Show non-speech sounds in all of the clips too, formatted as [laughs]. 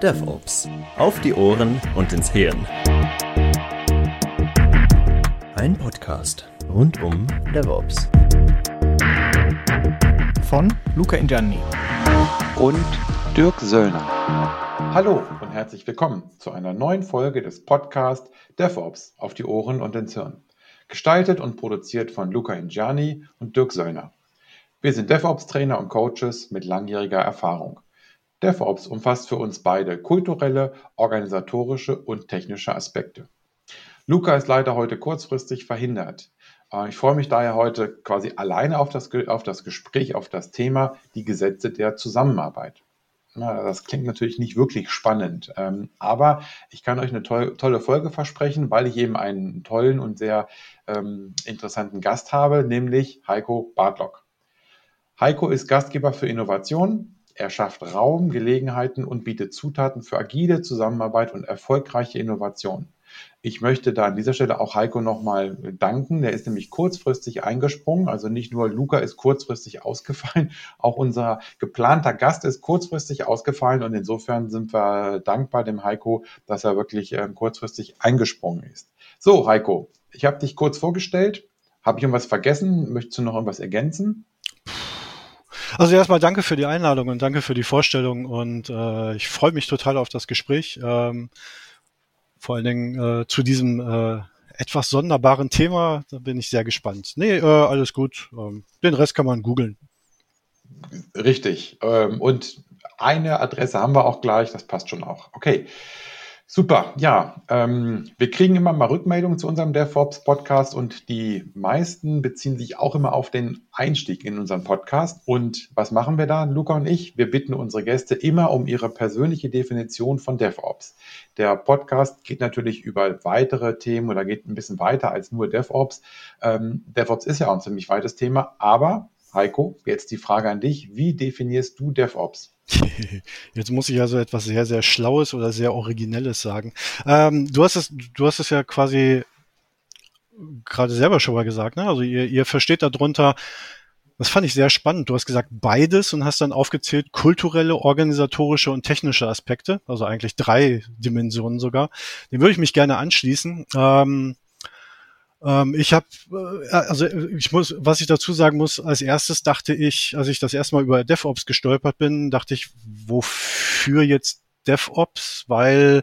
DevOps. Auf die Ohren und ins Hirn. Ein Podcast rund um DevOps. Von Luca Ingianni. Und Dirk Söllner. Hallo und herzlich willkommen zu einer neuen Folge des Podcasts DevOps auf die Ohren und ins Hirn. Gestaltet und produziert von Luca Ingiani und Dirk Söllner. Wir sind DevOps-Trainer und Coaches mit langjähriger Erfahrung. DevOps umfasst für uns beide kulturelle, organisatorische und technische Aspekte. Luca ist leider heute kurzfristig verhindert. Äh, ich freue mich daher heute quasi alleine auf das, auf das Gespräch, auf das Thema die Gesetze der Zusammenarbeit. Das klingt natürlich nicht wirklich spannend, ähm, aber ich kann euch eine tolle Folge versprechen, weil ich eben einen tollen und sehr ähm, interessanten Gast habe, nämlich Heiko Bartlock. Heiko ist Gastgeber für Innovation, er schafft Raum, Gelegenheiten und bietet Zutaten für agile Zusammenarbeit und erfolgreiche Innovation. Ich möchte da an dieser Stelle auch Heiko nochmal danken. Der ist nämlich kurzfristig eingesprungen. Also nicht nur Luca ist kurzfristig [laughs] ausgefallen, auch unser geplanter Gast ist kurzfristig ausgefallen. Und insofern sind wir dankbar dem Heiko, dass er wirklich äh, kurzfristig eingesprungen ist. So, Heiko, ich habe dich kurz vorgestellt. Habe ich irgendwas vergessen? Möchtest du noch irgendwas ergänzen? Also erstmal danke für die Einladung und danke für die Vorstellung und äh, ich freue mich total auf das Gespräch. Ähm, vor allen Dingen äh, zu diesem äh, etwas sonderbaren Thema, da bin ich sehr gespannt. Nee, äh, alles gut. Ähm, den Rest kann man googeln. Richtig. Ähm, und eine Adresse haben wir auch gleich, das passt schon auch. Okay. Super, ja. Ähm, wir kriegen immer mal Rückmeldungen zu unserem DevOps-Podcast und die meisten beziehen sich auch immer auf den Einstieg in unseren Podcast. Und was machen wir da, Luca und ich? Wir bitten unsere Gäste immer um ihre persönliche Definition von DevOps. Der Podcast geht natürlich über weitere Themen oder geht ein bisschen weiter als nur DevOps. Ähm, DevOps ist ja auch ein ziemlich weites Thema, aber Heiko, jetzt die Frage an dich. Wie definierst du DevOps? [laughs] Jetzt muss ich also etwas sehr, sehr Schlaues oder sehr Originelles sagen. Ähm, du hast es, du hast es ja quasi gerade selber schon mal gesagt, ne? Also ihr, ihr versteht darunter, das fand ich sehr spannend. Du hast gesagt beides und hast dann aufgezählt kulturelle, organisatorische und technische Aspekte, also eigentlich drei Dimensionen sogar. Dem würde ich mich gerne anschließen. Ähm, ich habe, äh, also ich muss, was ich dazu sagen muss, als erstes dachte ich, als ich das erste Mal über DevOps gestolpert bin, dachte ich, wofür jetzt DevOps? Weil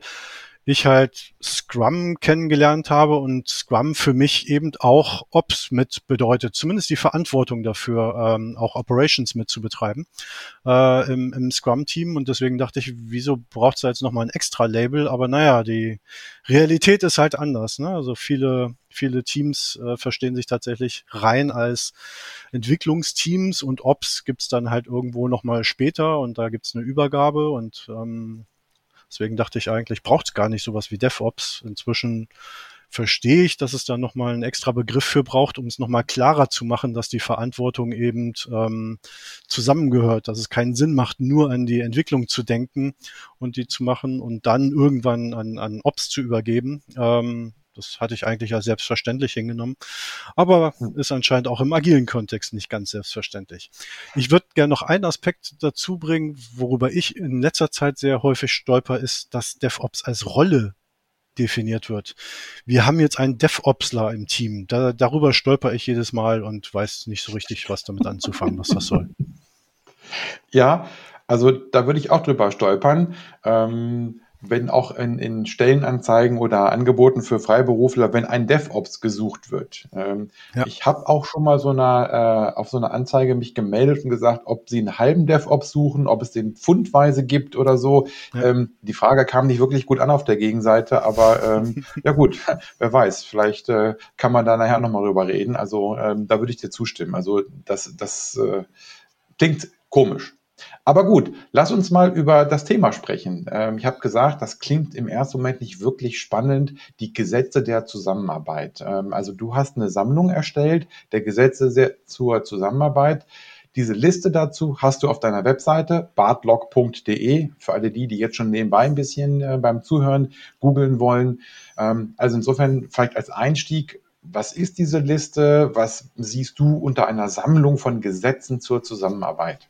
ich halt Scrum kennengelernt habe und Scrum für mich eben auch Ops mit bedeutet, zumindest die Verantwortung dafür, ähm, auch Operations mit zu betreiben äh, im, im Scrum-Team. Und deswegen dachte ich, wieso braucht es jetzt nochmal ein extra Label? Aber naja, die Realität ist halt anders. Ne? Also viele, viele Teams äh, verstehen sich tatsächlich rein als Entwicklungsteams und Ops gibt's dann halt irgendwo nochmal später und da gibt's eine Übergabe und ähm, Deswegen dachte ich eigentlich, braucht es gar nicht sowas wie DevOps. Inzwischen verstehe ich, dass es da nochmal einen extra Begriff für braucht, um es nochmal klarer zu machen, dass die Verantwortung eben ähm, zusammengehört, dass es keinen Sinn macht, nur an die Entwicklung zu denken und die zu machen und dann irgendwann an, an Ops zu übergeben. Ähm, das hatte ich eigentlich als selbstverständlich hingenommen. Aber ist anscheinend auch im agilen Kontext nicht ganz selbstverständlich. Ich würde gerne noch einen Aspekt dazu bringen, worüber ich in letzter Zeit sehr häufig stolper, ist, dass DevOps als Rolle definiert wird. Wir haben jetzt einen DevOpsler im Team. Da, darüber stolper ich jedes Mal und weiß nicht so richtig, was damit anzufangen, was das soll. Ja, also da würde ich auch drüber stolpern. Ähm, wenn auch in, in Stellenanzeigen oder Angeboten für Freiberufler, wenn ein DevOps gesucht wird. Ähm, ja. Ich habe auch schon mal so eine, äh, auf so eine Anzeige mich gemeldet und gesagt, ob sie einen halben DevOps suchen, ob es den pfundweise gibt oder so. Ja. Ähm, die Frage kam nicht wirklich gut an auf der Gegenseite, aber ähm, [laughs] ja gut, [laughs] wer weiß, vielleicht äh, kann man da nachher nochmal drüber reden. Also ähm, da würde ich dir zustimmen. Also das, das äh, klingt komisch. Aber gut, lass uns mal über das Thema sprechen. Ähm, ich habe gesagt, das klingt im ersten Moment nicht wirklich spannend, die Gesetze der Zusammenarbeit. Ähm, also du hast eine Sammlung erstellt der Gesetze zur Zusammenarbeit. Diese Liste dazu hast du auf deiner Webseite bartlog.de für alle die, die jetzt schon nebenbei ein bisschen äh, beim Zuhören googeln wollen. Ähm, also insofern vielleicht als Einstieg, was ist diese Liste? Was siehst du unter einer Sammlung von Gesetzen zur Zusammenarbeit?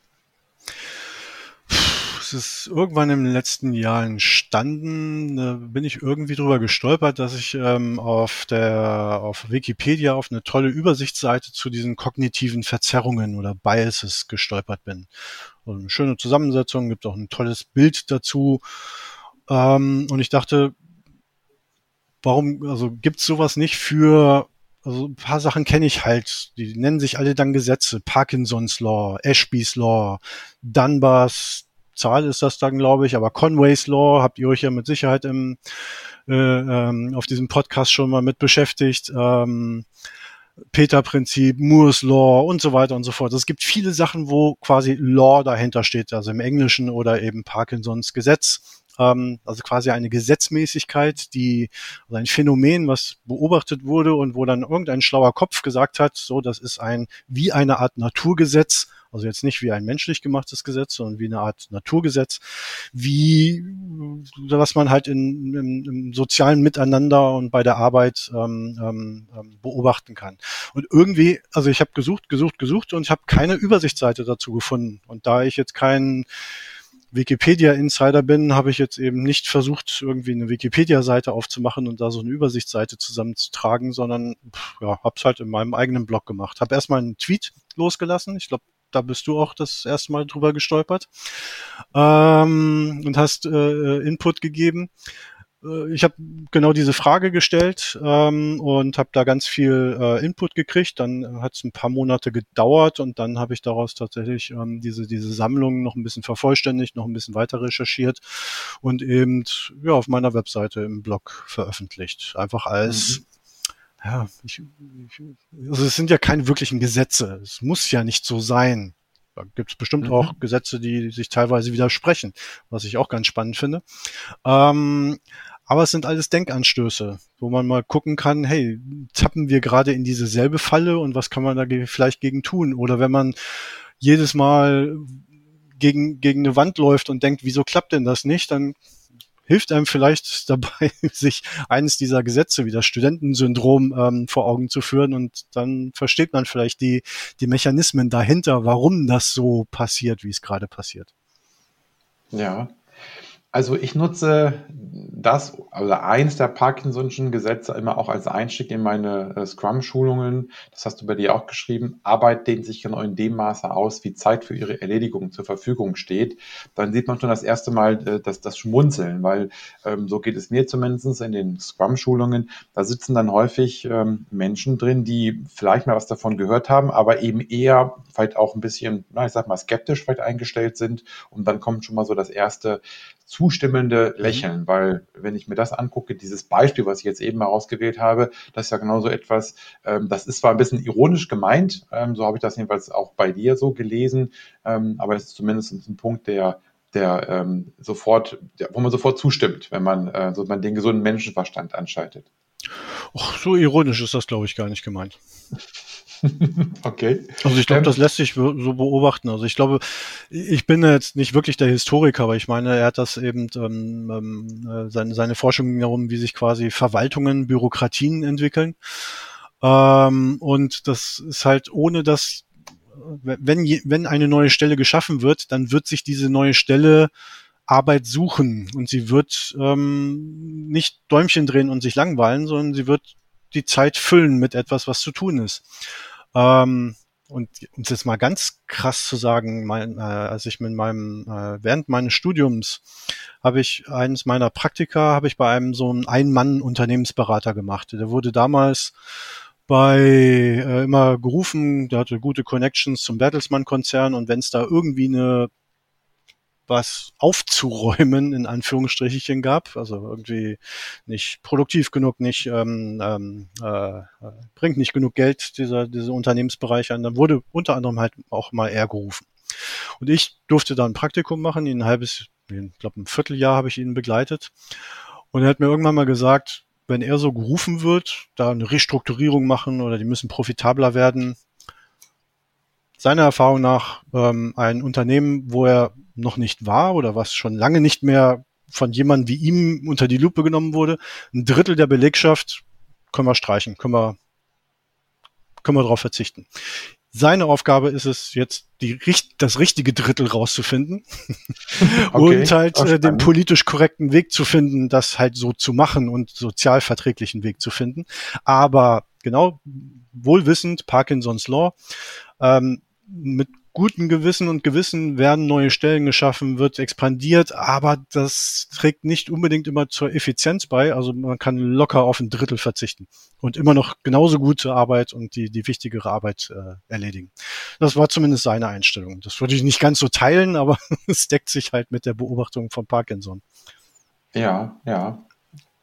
Das ist irgendwann im letzten Jahr entstanden. Da bin ich irgendwie drüber gestolpert, dass ich ähm, auf der auf Wikipedia auf eine tolle Übersichtsseite zu diesen kognitiven Verzerrungen oder Biases gestolpert bin. Also eine schöne Zusammensetzung, gibt auch ein tolles Bild dazu. Ähm, und ich dachte, warum, also gibt's sowas nicht für also ein paar Sachen kenne ich halt. Die nennen sich alle dann Gesetze. Parkinson's Law, Ashby's Law, Dunbar's Zahl ist das dann, glaube ich, aber Conway's Law habt ihr euch ja mit Sicherheit im, äh, ähm, auf diesem Podcast schon mal mit beschäftigt. Ähm, Peter-Prinzip, Moore's Law und so weiter und so fort. Es gibt viele Sachen, wo quasi Law dahinter steht, also im Englischen oder eben Parkinsons Gesetz ähm, also quasi eine Gesetzmäßigkeit, die also ein Phänomen, was beobachtet wurde und wo dann irgendein schlauer Kopf gesagt hat, so das ist ein wie eine Art Naturgesetz, also jetzt nicht wie ein menschlich gemachtes Gesetz, sondern wie eine Art Naturgesetz, wie was man halt in, im, im sozialen Miteinander und bei der Arbeit ähm, ähm, ähm beobachten kann. Und irgendwie, also ich habe gesucht, gesucht, gesucht und ich habe keine Übersichtsseite dazu gefunden. Und da ich jetzt keinen Wikipedia-Insider bin, habe ich jetzt eben nicht versucht, irgendwie eine Wikipedia-Seite aufzumachen und da so eine Übersichtsseite zusammenzutragen, sondern ja, habe es halt in meinem eigenen Blog gemacht. Habe erstmal einen Tweet losgelassen. Ich glaube, da bist du auch das erste Mal drüber gestolpert ähm, und hast äh, Input gegeben. Äh, ich habe genau diese Frage gestellt ähm, und habe da ganz viel äh, Input gekriegt. Dann hat es ein paar Monate gedauert und dann habe ich daraus tatsächlich ähm, diese, diese Sammlung noch ein bisschen vervollständigt, noch ein bisschen weiter recherchiert und eben ja, auf meiner Webseite im Blog veröffentlicht. Einfach als mhm. Ja, ich, ich, also es sind ja keine wirklichen Gesetze. Es muss ja nicht so sein. Da gibt es bestimmt mhm. auch Gesetze, die sich teilweise widersprechen, was ich auch ganz spannend finde. Ähm, aber es sind alles Denkanstöße, wo man mal gucken kann, hey, tappen wir gerade in diese selbe Falle und was kann man da vielleicht gegen tun? Oder wenn man jedes Mal gegen, gegen eine Wand läuft und denkt, wieso klappt denn das nicht, dann hilft einem vielleicht [laughs] dabei, sich eines dieser Gesetze wie das Studentensyndrom ähm, vor Augen zu führen und dann versteht man vielleicht die, die Mechanismen dahinter, warum das so passiert, wie es gerade passiert. Ja, also ich nutze das oder eins der Parkinson'schen Gesetze immer auch als Einstieg in meine äh, Scrum-Schulungen. Das hast du bei dir auch geschrieben. Arbeit dehnt sich genau in dem Maße aus, wie Zeit für ihre Erledigung zur Verfügung steht. Dann sieht man schon das erste Mal äh, das, das Schmunzeln, weil ähm, so geht es mir zumindest in den Scrum-Schulungen. Da sitzen dann häufig ähm, Menschen drin, die vielleicht mal was davon gehört haben, aber eben eher vielleicht auch ein bisschen, na, ich sag mal, skeptisch vielleicht eingestellt sind. Und dann kommt schon mal so das erste zustimmende mhm. Lächeln, weil wenn ich mir das angucke, dieses Beispiel, was ich jetzt eben mal ausgewählt habe, das ist ja genauso etwas, ähm, das ist zwar ein bisschen ironisch gemeint, ähm, so habe ich das jedenfalls auch bei dir so gelesen, ähm, aber es ist zumindest ein Punkt, der der ähm, sofort, der, wo man sofort zustimmt, wenn man, äh, so man den gesunden Menschenverstand anschaltet. Och, so ironisch ist das, glaube ich, gar nicht gemeint. [laughs] [laughs] okay. Also ich glaube, ähm, das lässt sich so beobachten. Also ich glaube, ich bin jetzt nicht wirklich der Historiker, aber ich meine, er hat das eben ähm, ähm, äh, seine, seine Forschung darum, wie sich quasi Verwaltungen, Bürokratien entwickeln. Ähm, und das ist halt ohne dass wenn, wenn eine neue Stelle geschaffen wird, dann wird sich diese neue Stelle Arbeit suchen und sie wird ähm, nicht Däumchen drehen und sich langweilen, sondern sie wird die Zeit füllen mit etwas, was zu tun ist. Ähm, und um es jetzt mal ganz krass zu sagen, mein, äh, als ich mit meinem, äh, während meines Studiums habe ich eines meiner Praktika, habe ich bei einem so einen Ein-Mann-Unternehmensberater gemacht. Der wurde damals bei äh, immer gerufen, der hatte gute Connections zum Bertelsmann-Konzern und wenn es da irgendwie eine was aufzuräumen, in Anführungsstrichen gab. Also irgendwie nicht produktiv genug, nicht ähm, ähm, äh, bringt nicht genug Geld, dieser, dieser Unternehmensbereich an. Dann wurde unter anderem halt auch mal er gerufen. Und ich durfte da ein Praktikum machen, ein halbes, ich glaube ein Vierteljahr habe ich ihn begleitet. Und er hat mir irgendwann mal gesagt, wenn er so gerufen wird, da eine Restrukturierung machen oder die müssen profitabler werden, seiner Erfahrung nach ähm, ein Unternehmen, wo er noch nicht war oder was schon lange nicht mehr von jemandem wie ihm unter die Lupe genommen wurde. Ein Drittel der Belegschaft können wir streichen, können wir, können wir darauf verzichten. seine Aufgabe ist es jetzt, die, das richtige Drittel rauszufinden [laughs] Okay, und halt äh, den politisch korrekten Weg zu finden, das halt so zu machen und sozialverträglichen Weg zu finden. Aber genau, wohlwissend, Parkinsons Law, ähm, mit gutem Gewissen und Gewissen werden neue Stellen geschaffen, wird expandiert, aber das trägt nicht unbedingt immer zur Effizienz bei. Also man kann locker auf ein Drittel verzichten und immer noch genauso gute Arbeit und die, die wichtigere Arbeit äh, erledigen. Das war zumindest seine Einstellung. Das würde ich nicht ganz so teilen, aber [laughs] es deckt sich halt mit der Beobachtung von Parkinson. Ja, ja,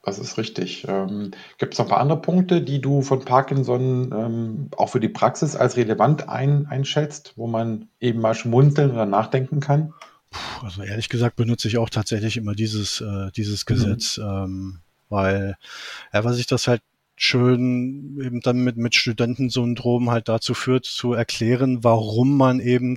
das ist richtig. Ähm, gibt es noch ein paar andere Punkte, die du von Parkinson ähm, auch für die Praxis als relevant ein, einschätzt, wo man eben mal schmunzeln oder nachdenken kann? Puh, Also ehrlich gesagt benutze ich auch tatsächlich immer dieses, äh, dieses Gesetz, ähm, weil, ja, was ich das halt schön eben dann mit, mit Studentensyndrom halt dazu führt, zu erklären, warum man eben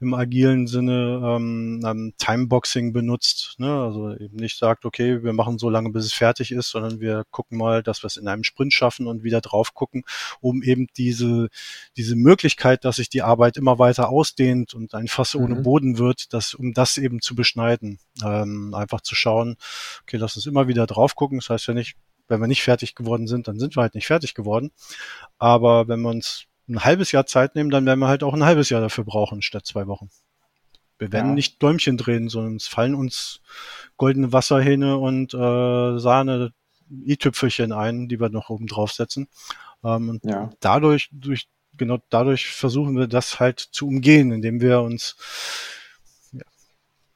im agilen Sinne ähm, ähm, Timeboxing benutzt. Ne? Also eben nicht sagt, okay, wir machen so lange, bis es fertig ist, sondern wir gucken mal, dass wir es in einem Sprint schaffen und wieder drauf gucken, um eben diese, diese Möglichkeit, dass sich die Arbeit immer weiter ausdehnt und ein Fass ohne Mhm. Boden wird, dass, um das eben zu beschneiden. Ähm, einfach zu schauen, okay, lass uns immer wieder drauf gucken. Das heißt ja nicht, wenn wir nicht fertig geworden sind, dann sind wir halt nicht fertig geworden. Aber wenn wir uns ein halbes Jahr Zeit nehmen, dann werden wir halt auch ein halbes Jahr dafür brauchen, statt zwei Wochen. Wir werden Ja. nicht Däumchen drehen, sondern es fallen uns goldene Wasserhähne und äh, Sahne i-Tüpfelchen ein, die wir noch oben draufsetzen. Ähm, und Ja, dadurch, durch, genau dadurch versuchen wir das halt zu umgehen, indem wir uns ja,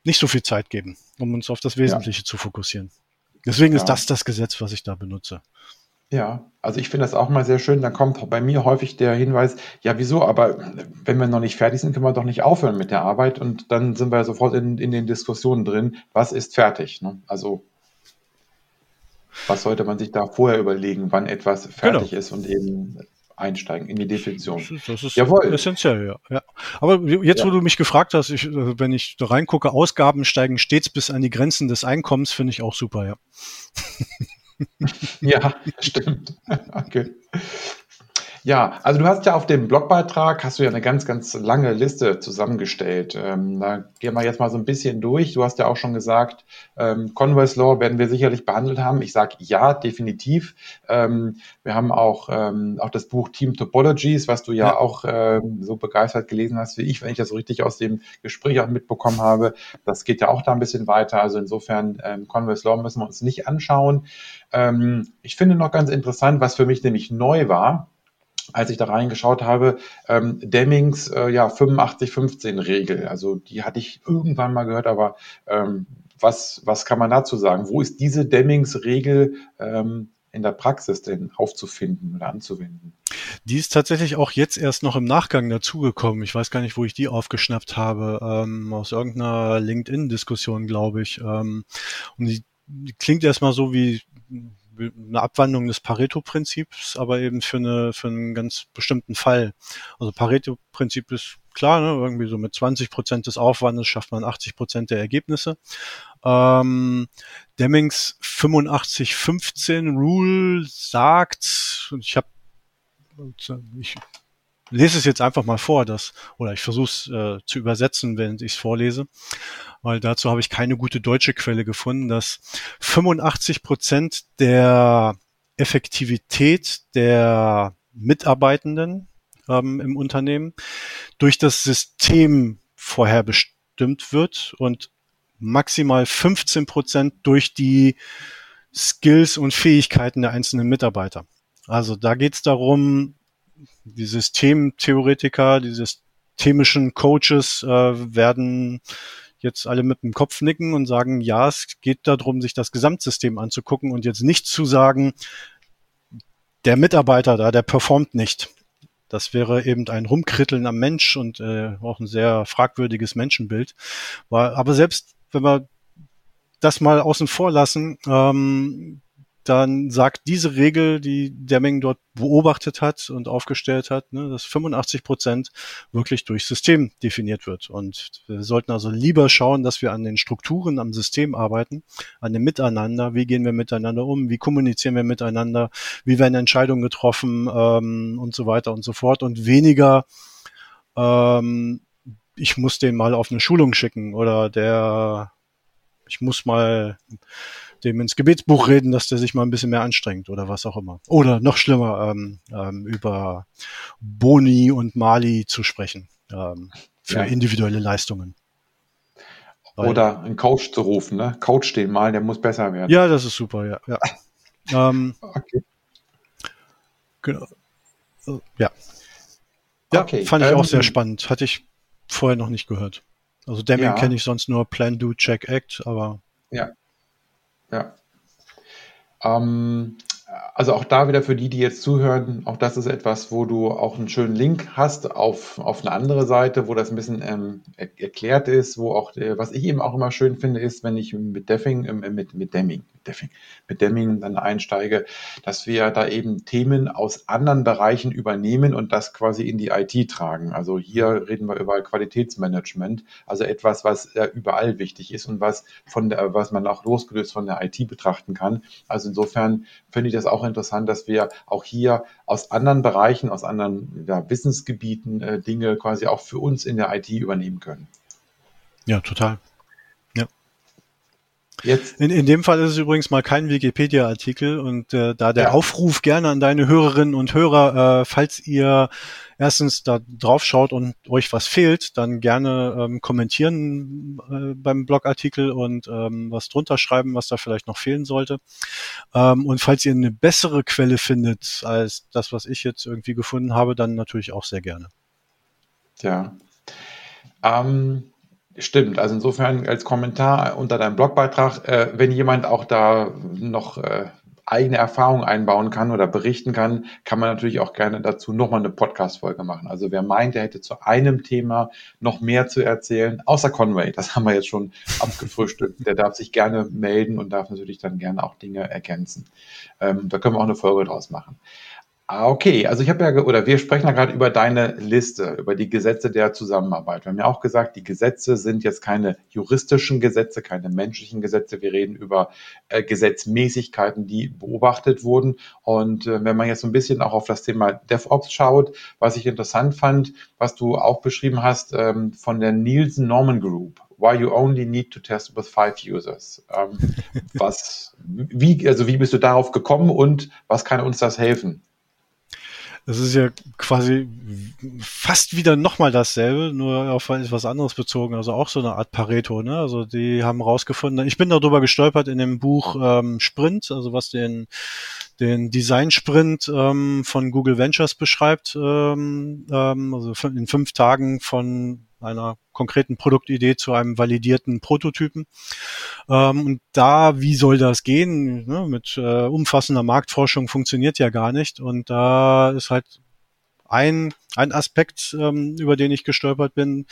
nicht so viel Zeit geben, um uns auf das Wesentliche zu fokussieren. Deswegen ist Ja. das das Gesetz, was ich da benutze. ja. Also ich finde das auch mal sehr schön. Dann kommt bei mir häufig der Hinweis, ja, wieso? Aber wenn wir noch nicht fertig sind, können wir doch nicht aufhören mit der Arbeit. Und dann sind wir sofort in, in den Diskussionen drin, was ist fertig? Ne? Also was sollte man sich da vorher überlegen, wann etwas fertig ist und eben einsteigen in die Definition. Das ist, das ist Jawohl. essentiell, ja. ja. Aber jetzt, wo Ja. du mich gefragt hast, ich, äh, wenn ich da reingucke, Ausgaben steigen stets bis an die Grenzen des Einkommens, finde ich auch super, ja. [laughs] Ja, stimmt. [laughs] Okay. Ja, also du hast ja auf dem Blogbeitrag hast du ja eine ganz, ganz lange Liste zusammengestellt. Ähm, da gehen wir jetzt mal so ein bisschen durch. Du hast ja auch schon gesagt, ähm, Converse Law werden wir sicherlich behandelt haben. Ich sage ja, definitiv. Ähm, wir haben auch, ähm, auch das Buch Team Topologies, was du ja, Ja. auch ähm, so begeistert gelesen hast wie ich, wenn ich das so richtig aus dem Gespräch auch mitbekommen habe. Das geht ja auch da ein bisschen weiter. Also insofern ähm, Converse Law müssen wir uns nicht anschauen. Ähm, ich finde noch ganz interessant, was für mich nämlich neu war, als ich da reingeschaut habe, ähm, Demings äh, ja 85-15-Regel. Also die hatte ich irgendwann mal gehört, aber ähm, was, was kann man dazu sagen? Wo ist diese Demings-Regel ähm, in der Praxis denn aufzufinden oder anzuwenden? Die ist tatsächlich auch jetzt erst noch im Nachgang dazugekommen. Ich weiß gar nicht, wo ich die aufgeschnappt habe. Ähm, aus irgendeiner LinkedIn-Diskussion, glaube ich. Ähm, und die, die klingt erstmal so wie eine Abwandlung des Pareto-Prinzips, aber eben für, eine, für einen ganz bestimmten Fall. Also Pareto-Prinzip ist klar, ne? irgendwie so mit 20 Prozent des Aufwandes schafft man 80 Prozent der Ergebnisse. Ähm, Demings 85-15 Rule sagt, und ich habe ich lese es jetzt einfach mal vor, dass, oder ich versuche es äh, zu übersetzen, während ich es vorlese, weil dazu habe ich keine gute deutsche Quelle gefunden, dass 85 Prozent der Effektivität der Mitarbeitenden ähm, im Unternehmen durch das System vorher bestimmt wird und maximal 15 Prozent durch die Skills und Fähigkeiten der einzelnen Mitarbeiter. Also da geht es darum, die Systemtheoretiker, die systemischen Coaches äh, werden jetzt alle mit dem Kopf nicken und sagen, ja, es geht darum, sich das Gesamtsystem anzugucken und jetzt nicht zu sagen, der Mitarbeiter da, der performt nicht. Das wäre eben ein Rumkritteln am Mensch und äh, auch ein sehr fragwürdiges Menschenbild. Aber selbst wenn wir das mal außen vor lassen, ähm, dann sagt diese Regel, die Deming dort beobachtet hat und aufgestellt hat, ne, dass 85 Prozent wirklich durch System definiert wird. Und wir sollten also lieber schauen, dass wir an den Strukturen am System arbeiten, an dem Miteinander, wie gehen wir miteinander um, wie kommunizieren wir miteinander, wie werden Entscheidungen getroffen? Ähm, und so weiter und so fort. Und weniger ähm, ich muss den mal auf eine Schulung schicken oder der, ich muss mal dem ins Gebetsbuch reden, dass der sich mal ein bisschen mehr anstrengt oder was auch immer. Oder noch schlimmer, ähm, ähm, über Boni und Mali zu sprechen ähm, für Ja. individuelle Leistungen. Weil- Oder einen Coach zu rufen, ne? Coach den mal, der muss besser werden. Ja, das ist super, ja. ja. ähm, Okay. genau. Ja. Ja, Okay, fand ich ähm, auch sehr spannend. Hatte ich vorher noch nicht gehört. Also Deming Ja. kenne ich sonst nur Plan, Do, Check, Act, aber Ja. Ähm, also auch da wieder für die, die jetzt zuhören, auch das ist etwas, wo du auch einen schönen Link hast auf, auf eine andere Seite, wo das ein bisschen ähm, er erklärt ist, wo auch, äh, was ich eben auch immer schön finde, ist, wenn ich mit Deffing, ähm, mit, mit mit Deffing, mit Deming dann einsteige, dass wir da eben Themen aus anderen Bereichen übernehmen und das quasi in die IT tragen. Also hier reden wir über Qualitätsmanagement, also etwas, was äh, überall wichtig ist und was von der, was man auch losgelöst von der IT betrachten kann. Also insofern finde ich das auch interessant, dass wir auch hier aus anderen Bereichen, aus anderen ja, Wissensgebieten äh, Dinge quasi auch für uns in der IT übernehmen können. ja, total. Jetzt, In, in dem Fall ist es übrigens mal kein Wikipedia-Artikel und äh, da der Ja. Aufruf gerne an deine Hörerinnen und Hörer, äh, falls ihr erstens da drauf schaut und euch was fehlt, dann gerne ähm, kommentieren äh, beim Blogartikel und ähm, was drunter schreiben, was da vielleicht noch fehlen sollte. Ähm, und falls ihr eine bessere Quelle findet als das, was ich jetzt irgendwie gefunden habe, dann natürlich auch sehr gerne. ja. Ähm, stimmt, also insofern als Kommentar unter deinem Blogbeitrag, äh, wenn jemand auch da noch äh, eigene Erfahrungen einbauen kann oder berichten kann, kann man natürlich auch gerne dazu nochmal eine Podcast-Folge machen. Also wer meint, er hätte zu einem Thema noch mehr zu erzählen, außer Conway, das haben wir jetzt schon [laughs] abgefrühstückt, der darf sich gerne melden und darf natürlich dann gerne auch Dinge ergänzen. Ähm, da können wir auch eine Folge draus machen. Ah, okay. Also ich habe ja, oder wir sprechen ja gerade über deine Liste, über die Gesetze der Zusammenarbeit. Wir haben ja auch gesagt, die Gesetze sind jetzt keine juristischen Gesetze, keine menschlichen Gesetze. Wir reden über äh, Gesetzmäßigkeiten, die beobachtet wurden. Und äh, wenn man jetzt so ein bisschen auch auf das Thema DevOps schaut, was ich interessant fand, was du auch beschrieben hast ähm, von der Nielsen Norman Group. Why you only need to test with five users. Ähm, [laughs] was, wie, also wie bist du darauf gekommen und was kann uns das helfen? Das ist ja quasi fast wieder nochmal dasselbe, nur auf etwas anderes bezogen, also auch so eine Art Pareto, ne? Also die haben rausgefunden, ich bin darüber gestolpert in dem Buch ähm, Sprint, also was den, den Design-Sprint ähm, von Google Ventures beschreibt, ähm, ähm, also in fünf Tagen von einer konkreten Produktidee zu einem validierten Prototypen. Ähm, und da, wie soll das gehen? Ne? Mit äh, umfassender Marktforschung funktioniert ja gar nicht. Und da ist halt ein, ein Aspekt, ähm, über den ich gestolpert bin,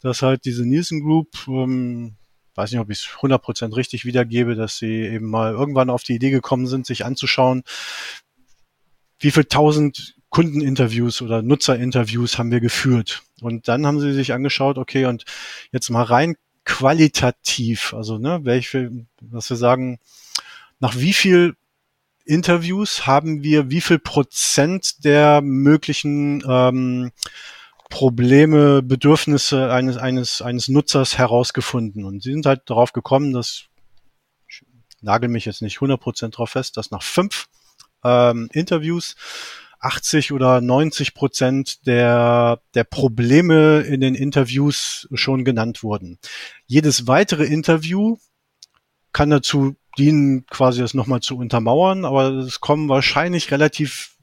dass halt diese Nielsen Group, ähm, weiß nicht, ob ich es 100% richtig wiedergebe, dass sie eben mal irgendwann auf die Idee gekommen sind, sich anzuschauen, wie viel tausend Kundeninterviews oder Nutzerinterviews haben wir geführt. Und dann haben sie sich angeschaut, okay, und jetzt mal rein qualitativ, also ne, welche, was wir sagen, nach wie viel Interviews haben wir wie viel Prozent der möglichen ähm, Probleme, Bedürfnisse eines, eines, eines Nutzers herausgefunden. Und sie sind halt darauf gekommen, dass, ich nagel mich jetzt nicht 100% drauf fest, dass nach fünf ähm, Interviews 80 oder 90 Prozent der, der Probleme in den Interviews schon genannt wurden. Jedes weitere Interview kann dazu dienen, quasi das nochmal zu untermauern, aber es kommen wahrscheinlich relativ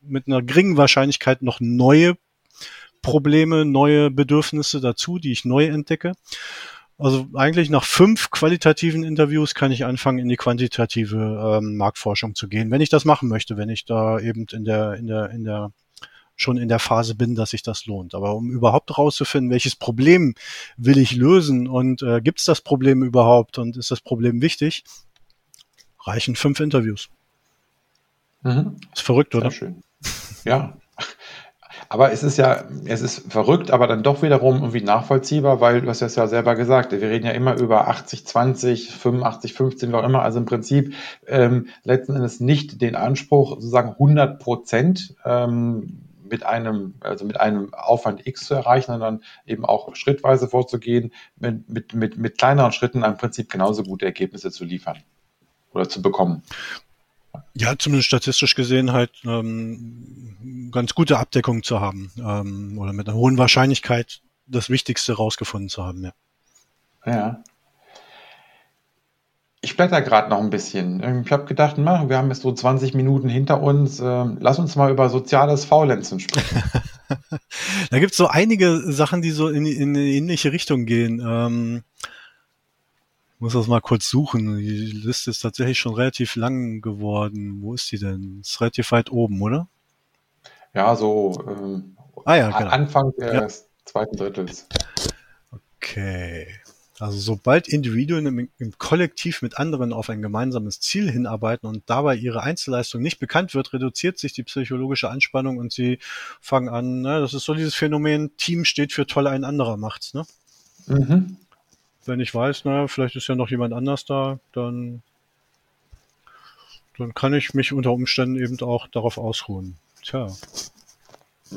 mit einer geringen Wahrscheinlichkeit noch neue Probleme, neue Bedürfnisse dazu, die ich neu entdecke. Also eigentlich nach fünf qualitativen Interviews kann ich anfangen, in die quantitative ähm, Marktforschung zu gehen, wenn ich das machen möchte, wenn ich da eben in der, in der, in der schon in der Phase bin, dass sich das lohnt. Aber um überhaupt herauszufinden, welches Problem will ich lösen und äh, gibt es das Problem überhaupt und ist das Problem wichtig, reichen fünf Interviews. Mhm. Ist verrückt, oder? Sehr schön. Ja. Aber es ist ja, es ist verrückt, aber dann doch wiederum irgendwie nachvollziehbar, weil du hast das ja selber gesagt, wir reden ja immer über 80, 20, 85, 15, wie auch immer. Also im Prinzip ähm, letzten Endes nicht den Anspruch, sozusagen 100 Prozent ähm, mit einem, also mit einem Aufwand X zu erreichen, sondern eben auch schrittweise vorzugehen, mit, mit, mit, mit kleineren Schritten im Prinzip genauso gute Ergebnisse zu liefern oder zu bekommen. Ja, zumindest statistisch gesehen halt ähm, ganz gute Abdeckung zu haben ähm, oder mit einer hohen Wahrscheinlichkeit das Wichtigste rausgefunden zu haben. Ja. ja. Ich blätter gerade noch ein bisschen. Ich habe gedacht, na, wir haben jetzt so 20 Minuten hinter uns. Ähm, lass uns mal über soziales Faulenzen sprechen. [laughs] da gibt es so einige Sachen, die so in, in eine ähnliche Richtung gehen. Ähm, muss das mal kurz suchen. Die Liste ist tatsächlich schon relativ lang geworden. Wo ist die denn? Ist relativ weit oben, oder? Ja, so ähm, ah, ja, genau. Anfang des ja. zweiten Drittels. Okay. Also sobald Individuen im, im, Kollektiv mit anderen auf ein gemeinsames Ziel hinarbeiten und dabei ihre Einzelleistung nicht bekannt wird, reduziert sich die psychologische Anspannung und sie fangen an, ne, das ist so dieses Phänomen, Team steht für toll, ein anderer macht's, ne? Mhm. Wenn ich weiß, naja, vielleicht ist ja noch jemand anders da, dann, dann kann ich mich unter Umständen eben auch darauf ausruhen. Tja.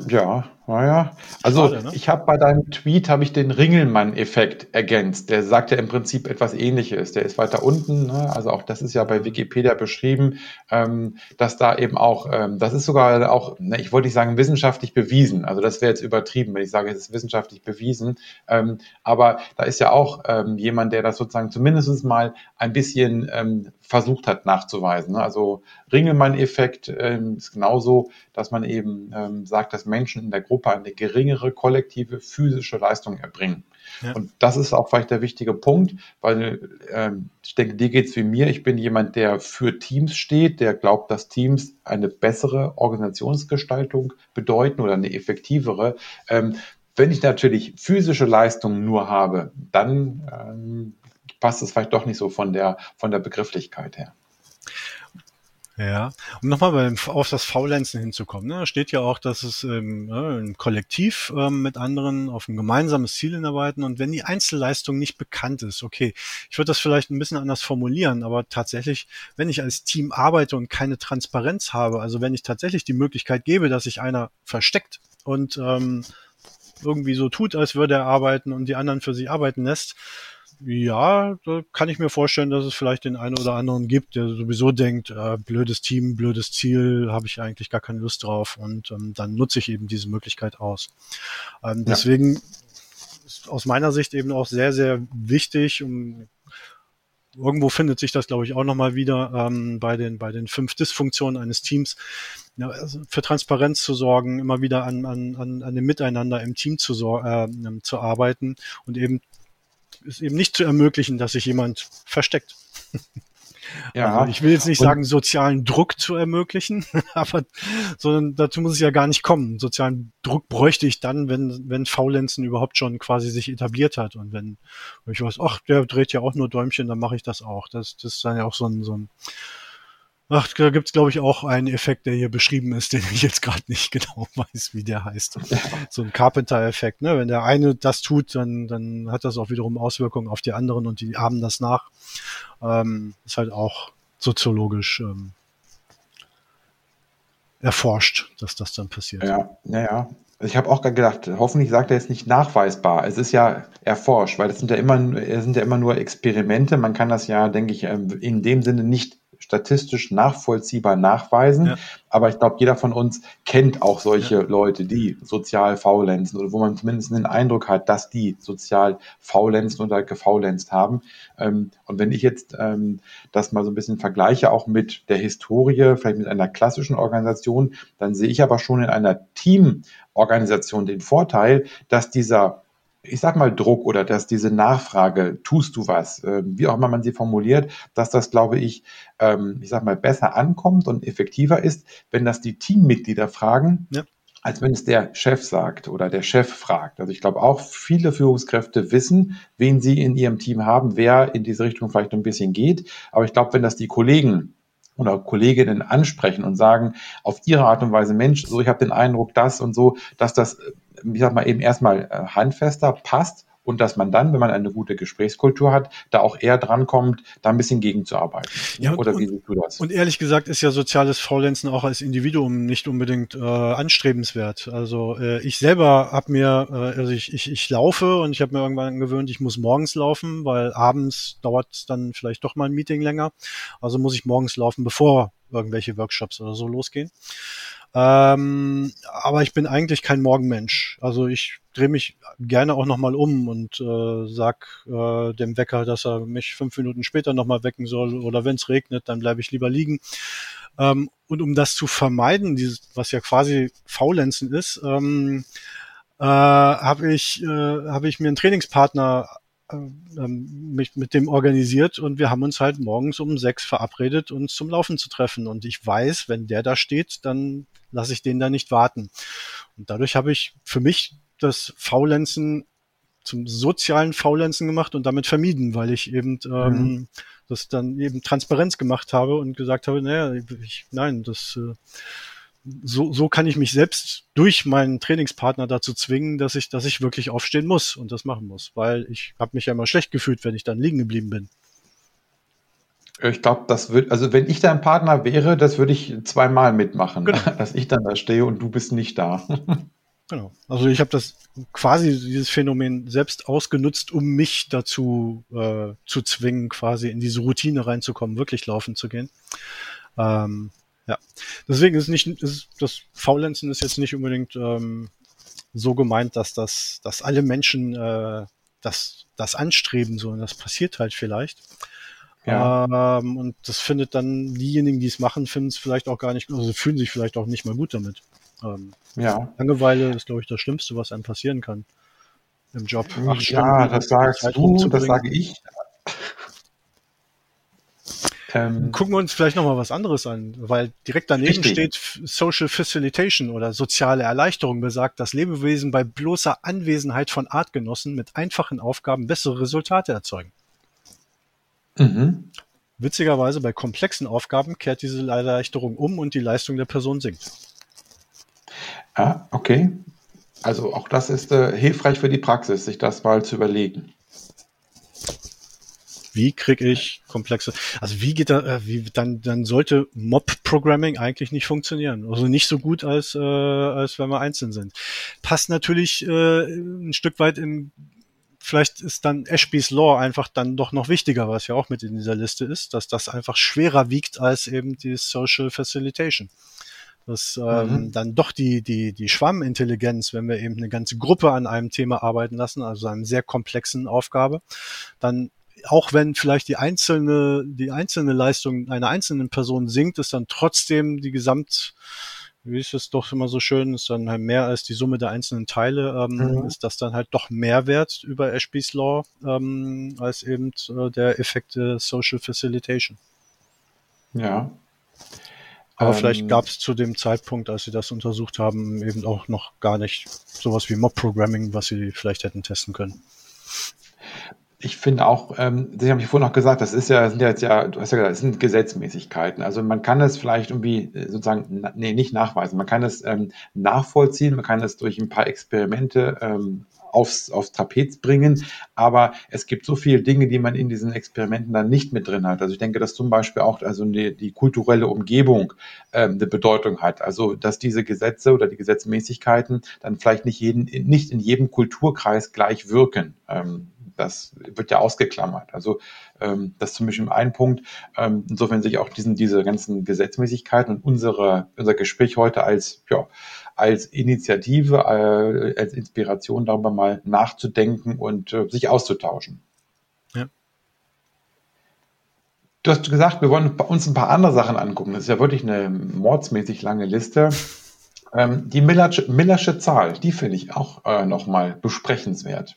Ja, naja. Also Schade, ne? ich habe bei deinem Tweet habe ich den Ringelmann-Effekt ergänzt. Der sagt ja im Prinzip etwas Ähnliches. Der ist weiter unten. Ne? Also auch das ist ja bei Wikipedia beschrieben, ähm, dass da eben auch, ähm, das ist sogar auch, ne, ich wollte nicht sagen wissenschaftlich bewiesen. Also das wäre jetzt übertrieben, wenn ich sage, es ist wissenschaftlich bewiesen. Ähm, aber da ist ja auch ähm, jemand, der das sozusagen zumindest mal ein bisschen ähm, versucht hat nachzuweisen. Ne? Also Ringelmann-Effekt ähm, ist genauso, dass man eben ähm, sagt, dass Menschen in der Gruppe eine geringere kollektive physische Leistung erbringen. Ja. Und das ist auch vielleicht der wichtige Punkt, weil ähm, ich denke, dir geht's wie mir. Ich bin jemand, der für Teams steht, der glaubt, dass Teams eine bessere Organisationsgestaltung bedeuten oder eine effektivere. Ähm, wenn ich natürlich physische Leistungen nur habe, dann ähm, passt es vielleicht doch nicht so von der, von der Begrifflichkeit her. Ja, um nochmal auf das Faulenzen hinzukommen. Ne? Steht ja auch, dass es ähm, ein Kollektiv ähm, mit anderen auf ein gemeinsames Ziel hinarbeiten und wenn die Einzelleistung nicht bekannt ist, okay, ich würde das vielleicht ein bisschen anders formulieren, aber tatsächlich, wenn ich als Team arbeite und keine Transparenz habe, also wenn ich tatsächlich die Möglichkeit gebe, dass sich einer versteckt und ähm, irgendwie so tut, als würde er arbeiten und die anderen für sich arbeiten lässt, ja, da kann ich mir vorstellen, dass es vielleicht den einen oder anderen gibt, der sowieso denkt, äh, blödes Team, blödes Ziel, habe ich eigentlich gar keine Lust drauf und ähm, dann nutze ich eben diese Möglichkeit aus. Ähm, ja. Deswegen ist aus meiner Sicht eben auch sehr, sehr wichtig, um irgendwo findet sich das, glaube ich, auch nochmal wieder ähm, bei den bei den fünf Dysfunktionen eines Teams, ja, also für Transparenz zu sorgen, immer wieder an, an, an, an dem Miteinander im Team zu, äh, zu arbeiten und eben ist eben nicht zu ermöglichen, dass sich jemand versteckt. [laughs] Ja, also ich will jetzt nicht sagen, sozialen Druck zu ermöglichen, [laughs] aber sondern dazu muss es ja gar nicht kommen. Sozialen Druck bräuchte ich dann, wenn, wenn Faulenzen überhaupt schon quasi sich etabliert hat. Und wenn, wenn ich weiß, ach, der dreht ja auch nur Däumchen, dann mache ich das auch. Das, das ist dann ja auch so ein, so ein Ach, da gibt's glaube ich, auch einen Effekt, der hier beschrieben ist, den ich jetzt gerade nicht [laughs] genau weiß, wie der heißt. So ein Carpenter-Effekt. Ne? Wenn der eine das tut, dann, dann hat das auch wiederum Auswirkungen auf die anderen und die ahmen das nach. Ähm, ist halt auch soziologisch ähm, erforscht, dass das dann passiert. Ja, ja, ja. Ich habe auch gedacht, hoffentlich sagt er jetzt nicht nachweisbar. Es ist ja erforscht, weil es sind ja immer, es sind ja immer nur Experimente. Man kann das ja, denke ich, ähm, in dem Sinne nicht statistisch nachvollziehbar nachweisen. Ja. Aber ich glaube, jeder von uns kennt auch solche ja. Leute, die sozial faulenzen oder wo man zumindest den Eindruck hat, dass die sozial faulenzen oder gefaulenzt haben. Ähm, und wenn ich jetzt ähm, das mal so ein bisschen vergleiche, auch mit der Historie, vielleicht mit einer klassischen Organisation, dann sehe ich aber schon in einer Teamorganisation den Vorteil, dass dieser ich sag mal, Druck oder dass diese Nachfrage, tust du was, äh, wie auch immer man sie formuliert, dass das, glaube ich, ähm, ich sag mal, besser ankommt und effektiver ist, wenn das die Teammitglieder fragen, ja. als wenn es der Chef sagt oder der Chef fragt. Also ich glaube auch, viele Führungskräfte wissen, wen sie in ihrem Team haben, wer in diese Richtung vielleicht ein bisschen geht. Aber ich glaube, wenn das die Kollegen oder Kolleginnen ansprechen und sagen auf ihre Art und Weise, Mensch, so ich habe den Eindruck, das und so, dass das ich sag mal, eben erstmal äh, handfester passt und dass man dann, wenn man eine gute Gesprächskultur hat, da auch eher drankommt, da ein bisschen gegenzuarbeiten. Ja, und, Oder wie und, siehst du das? und ehrlich gesagt ist ja soziales Faulenzen auch als Individuum nicht unbedingt äh, anstrebenswert. Also äh, ich selber habe mir, äh, also ich, ich, ich laufe und ich habe mir irgendwann gewöhnt, ich muss morgens laufen, weil abends dauert dann vielleicht doch mal ein Meeting länger. Also muss ich morgens laufen, bevor irgendwelche Workshops oder so losgehen. Ähm, aber ich bin eigentlich kein Morgenmensch. Also ich drehe mich gerne auch nochmal um und äh, sag äh, dem Wecker, dass er mich fünf Minuten später nochmal wecken soll oder wenn es regnet, dann bleibe ich lieber liegen. Ähm, und um das zu vermeiden, dieses, was ja quasi Faulenzen ist, ähm, äh, habe ich, äh, hab ich mir einen Trainingspartner mich mit dem organisiert und wir haben uns halt morgens um sechs verabredet, uns zum Laufen zu treffen. Und ich weiß, wenn der da steht, dann lasse ich den da nicht warten. Und dadurch habe ich für mich das Faulenzen zum sozialen Faulenzen gemacht und damit vermieden, weil ich eben ähm, mhm. das dann eben Transparenz gemacht habe und gesagt habe, naja, ich, nein, das äh, so, so kann ich mich selbst durch meinen Trainingspartner dazu zwingen, dass ich, dass ich wirklich aufstehen muss und das machen muss, weil ich habe mich ja immer schlecht gefühlt, wenn ich dann liegen geblieben bin. Ich glaube, das wird, also wenn ich dein Partner wäre, das würde ich zweimal mitmachen, genau. [laughs] dass ich dann da stehe und du bist nicht da. [laughs] Genau. Also ich habe das quasi dieses Phänomen selbst ausgenutzt, um mich dazu äh, zu zwingen, quasi in diese Routine reinzukommen, wirklich laufen zu gehen. Ähm, ja, deswegen ist nicht ist, das Faulenzen ist jetzt nicht unbedingt ähm, so gemeint, dass das, dass alle Menschen äh, das, das anstreben, so und das passiert halt vielleicht. Ja. Ähm, und das findet dann diejenigen, die es machen, finden es vielleicht auch gar nicht, also fühlen sich vielleicht auch nicht mal gut damit. Ähm, ja. Langeweile ist, glaube ich, das Schlimmste, was einem passieren kann im Job. Acht ja, das sagst du, das sage ich. Ähm, Gucken wir uns vielleicht nochmal was anderes an, weil direkt daneben richtig. steht Social Facilitation oder soziale Erleichterung besagt, dass Lebewesen bei bloßer Anwesenheit von Artgenossen mit einfachen Aufgaben bessere Resultate erzeugen. Mhm. Witzigerweise bei komplexen Aufgaben kehrt diese Erleichterung um und die Leistung der Person sinkt. Ah, okay. Also auch das ist äh, hilfreich für die Praxis, sich das mal zu überlegen wie kriege ich komplexe, also wie geht da, äh, wie, dann, dann sollte Mob-Programming eigentlich nicht funktionieren. Also nicht so gut, als, äh, als wenn wir einzeln sind. Passt natürlich äh, ein Stück weit in vielleicht ist dann Ashby's Law einfach dann doch noch wichtiger, was ja auch mit in dieser Liste ist, dass das einfach schwerer wiegt als eben die Social Facilitation. Dass ähm, mhm. dann doch die, die, die Schwammintelligenz, wenn wir eben eine ganze Gruppe an einem Thema arbeiten lassen, also einer sehr komplexen Aufgabe, dann auch wenn vielleicht die einzelne, die einzelne Leistung einer einzelnen Person sinkt, ist dann trotzdem die Gesamt, wie ist es doch immer so schön, ist dann halt mehr als die Summe der einzelnen Teile, ähm, mhm. ist das dann halt doch mehr wert über Ashby's Law ähm, als eben äh, der Effekt der Social Facilitation. Ja. Aber ähm, vielleicht gab es zu dem Zeitpunkt, als sie das untersucht haben, eben auch noch gar nicht sowas wie Mob-Programming, was sie vielleicht hätten testen können ich finde auch, ähm, Sie haben ja vorhin noch gesagt, das ist ja, sind ja jetzt ja, du hast ja gesagt, das sind Gesetzmäßigkeiten. Also man kann es vielleicht irgendwie äh, sozusagen, nee, nicht nachweisen. Man kann es ähm, nachvollziehen, man kann es durch ein paar Experimente ähm, aufs, aufs Trapez bringen. Aber es gibt so viele Dinge, die man in diesen Experimenten dann nicht mit drin hat. Also ich denke, dass zum Beispiel auch also die, die kulturelle Umgebung ähm, eine Bedeutung hat. Also dass diese Gesetze oder die Gesetzmäßigkeiten dann vielleicht nicht, jeden, nicht in jedem Kulturkreis gleich wirken. Ähm, das wird ja ausgeklammert. Also ähm, das ist zum Beispiel ein Punkt. Ähm, insofern sich auch diesen, diese ganzen Gesetzmäßigkeiten und unsere, unser Gespräch heute als, ja, als Initiative, äh, als Inspiration darüber mal nachzudenken und äh, sich auszutauschen. Ja. Du hast gesagt, wir wollen uns ein paar andere Sachen angucken. Das ist ja wirklich eine mordsmäßig lange Liste. [laughs] Ähm, die Millersche, Millersche Zahl, die finde ich auch äh, nochmal besprechenswert.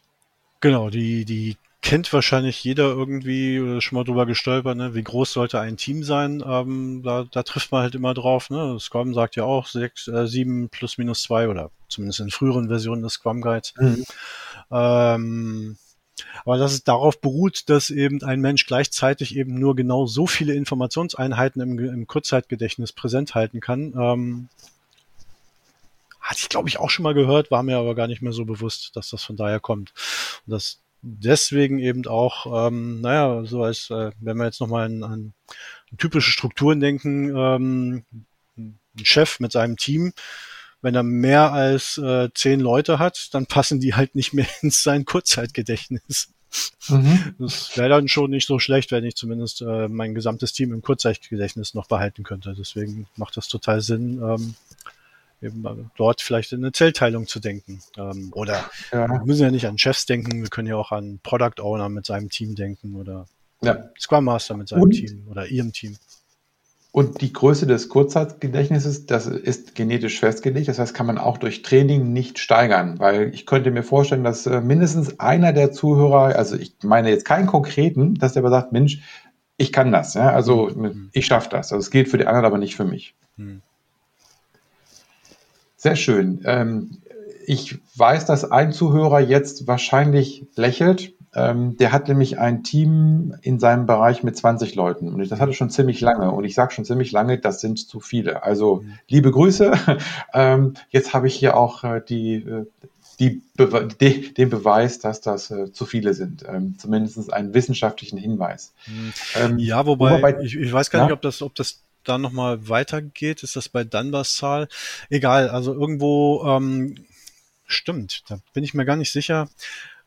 Genau, die, die kennt wahrscheinlich jeder irgendwie oder schon mal drüber gestolpert, ne? wie groß sollte ein Team sein. Ähm, da, da trifft man halt immer drauf. Ne? Scrum sagt ja auch sechs, äh, sieben plus minus zwei oder zumindest in früheren Versionen des Scrum Guides. Mhm. Ähm, aber dass es darauf beruht, dass eben ein Mensch gleichzeitig eben nur genau so viele Informationseinheiten im, im Kurzzeitgedächtnis präsent halten kann, ähm, hatte ich glaube ich auch schon mal gehört, war mir aber gar nicht mehr so bewusst, dass das von daher kommt. Und das deswegen eben auch, ähm, naja, so als, äh, wenn wir jetzt nochmal an, an typische Strukturen denken, ähm, ein Chef mit seinem Team, wenn er mehr als äh, zehn Leute hat, dann passen die halt nicht mehr [laughs] ins sein Kurzzeitgedächtnis. Mhm. Das wäre dann schon nicht so schlecht, wenn ich zumindest äh, mein gesamtes Team im Kurzzeitgedächtnis noch behalten könnte. Deswegen macht das total Sinn, ähm, eben dort vielleicht in eine Zellteilung zu denken. Ähm, oder ja. wir müssen ja nicht an Chefs denken, wir können ja auch an Product Owner mit seinem Team denken oder ja. Scrum Master mit seinem und, Team oder ihrem Team. Und die Größe des Kurzzeitgedächtnisses, das ist genetisch festgelegt. Das heißt, kann man auch durch Training nicht steigern, weil ich könnte mir vorstellen, dass äh, mindestens einer der Zuhörer, also ich meine jetzt keinen konkreten, dass der aber sagt, Mensch, ich kann das, ja, also mhm. ich schaffe das. Also es gilt für die anderen, aber nicht für mich. Mhm. Sehr schön. Ähm, ich weiß, dass ein Zuhörer jetzt wahrscheinlich lächelt. Ähm, der hat nämlich ein Team in seinem Bereich mit 20 Leuten. Und das hatte schon ziemlich lange. Und ich sage schon ziemlich lange, das sind zu viele. Also liebe Grüße. [laughs] Ähm, jetzt habe ich hier auch äh, die, äh, die Be de den Beweis, dass das äh, zu viele sind. Ähm, Zumindest einen wissenschaftlichen Hinweis. Mhm. Ähm, ja, wobei, wobei ich, ich, weiß gar ja? nicht, ob das, ob das da nochmal weitergeht. Ist das bei Dunbars Zahl? Egal, also irgendwo ähm, stimmt, da bin ich mir gar nicht sicher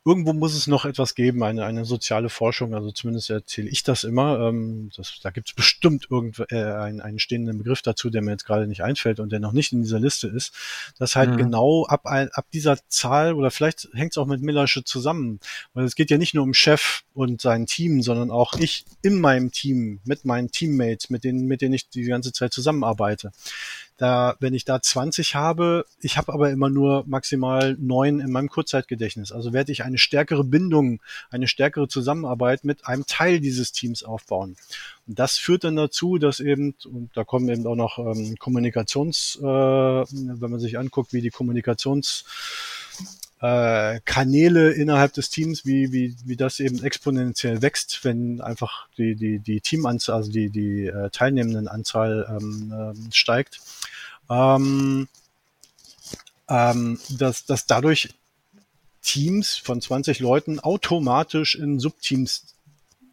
irgendwo muss es noch etwas geben, eine, eine soziale Forschung, also zumindest erzähle ich das immer. Ähm, das, da gibt es bestimmt irgend, äh, einen, einen stehenden Begriff dazu, der mir jetzt gerade nicht einfällt und der noch nicht in dieser Liste ist, dass halt mhm. genau ab, ein, ab dieser Zahl oder vielleicht hängt es auch mit Millersche zusammen, weil es geht ja nicht nur um Chef und sein Team, sondern auch ich in meinem Team, mit meinen Teammates, mit denen, mit denen ich die ganze Zeit zusammenarbeite. Da, wenn ich da 20 habe, ich habe aber immer nur maximal neun in meinem Kurzzeitgedächtnis. Also werde ich eine stärkere Bindung, eine stärkere Zusammenarbeit mit einem Teil dieses Teams aufbauen. Und das führt dann dazu, dass eben, und da kommen eben auch noch ähm, Kommunikations, äh, wenn man sich anguckt, wie die Kommunikations äh, Kanäle innerhalb des Teams, wie, wie, wie das eben exponentiell wächst, wenn einfach die, die, die Teamanzahl, also die, die äh, teilnehmenden Anzahl ähm, äh, steigt. Ähm, ähm, dass, dass dadurch Teams von 20 Leuten automatisch in Subteams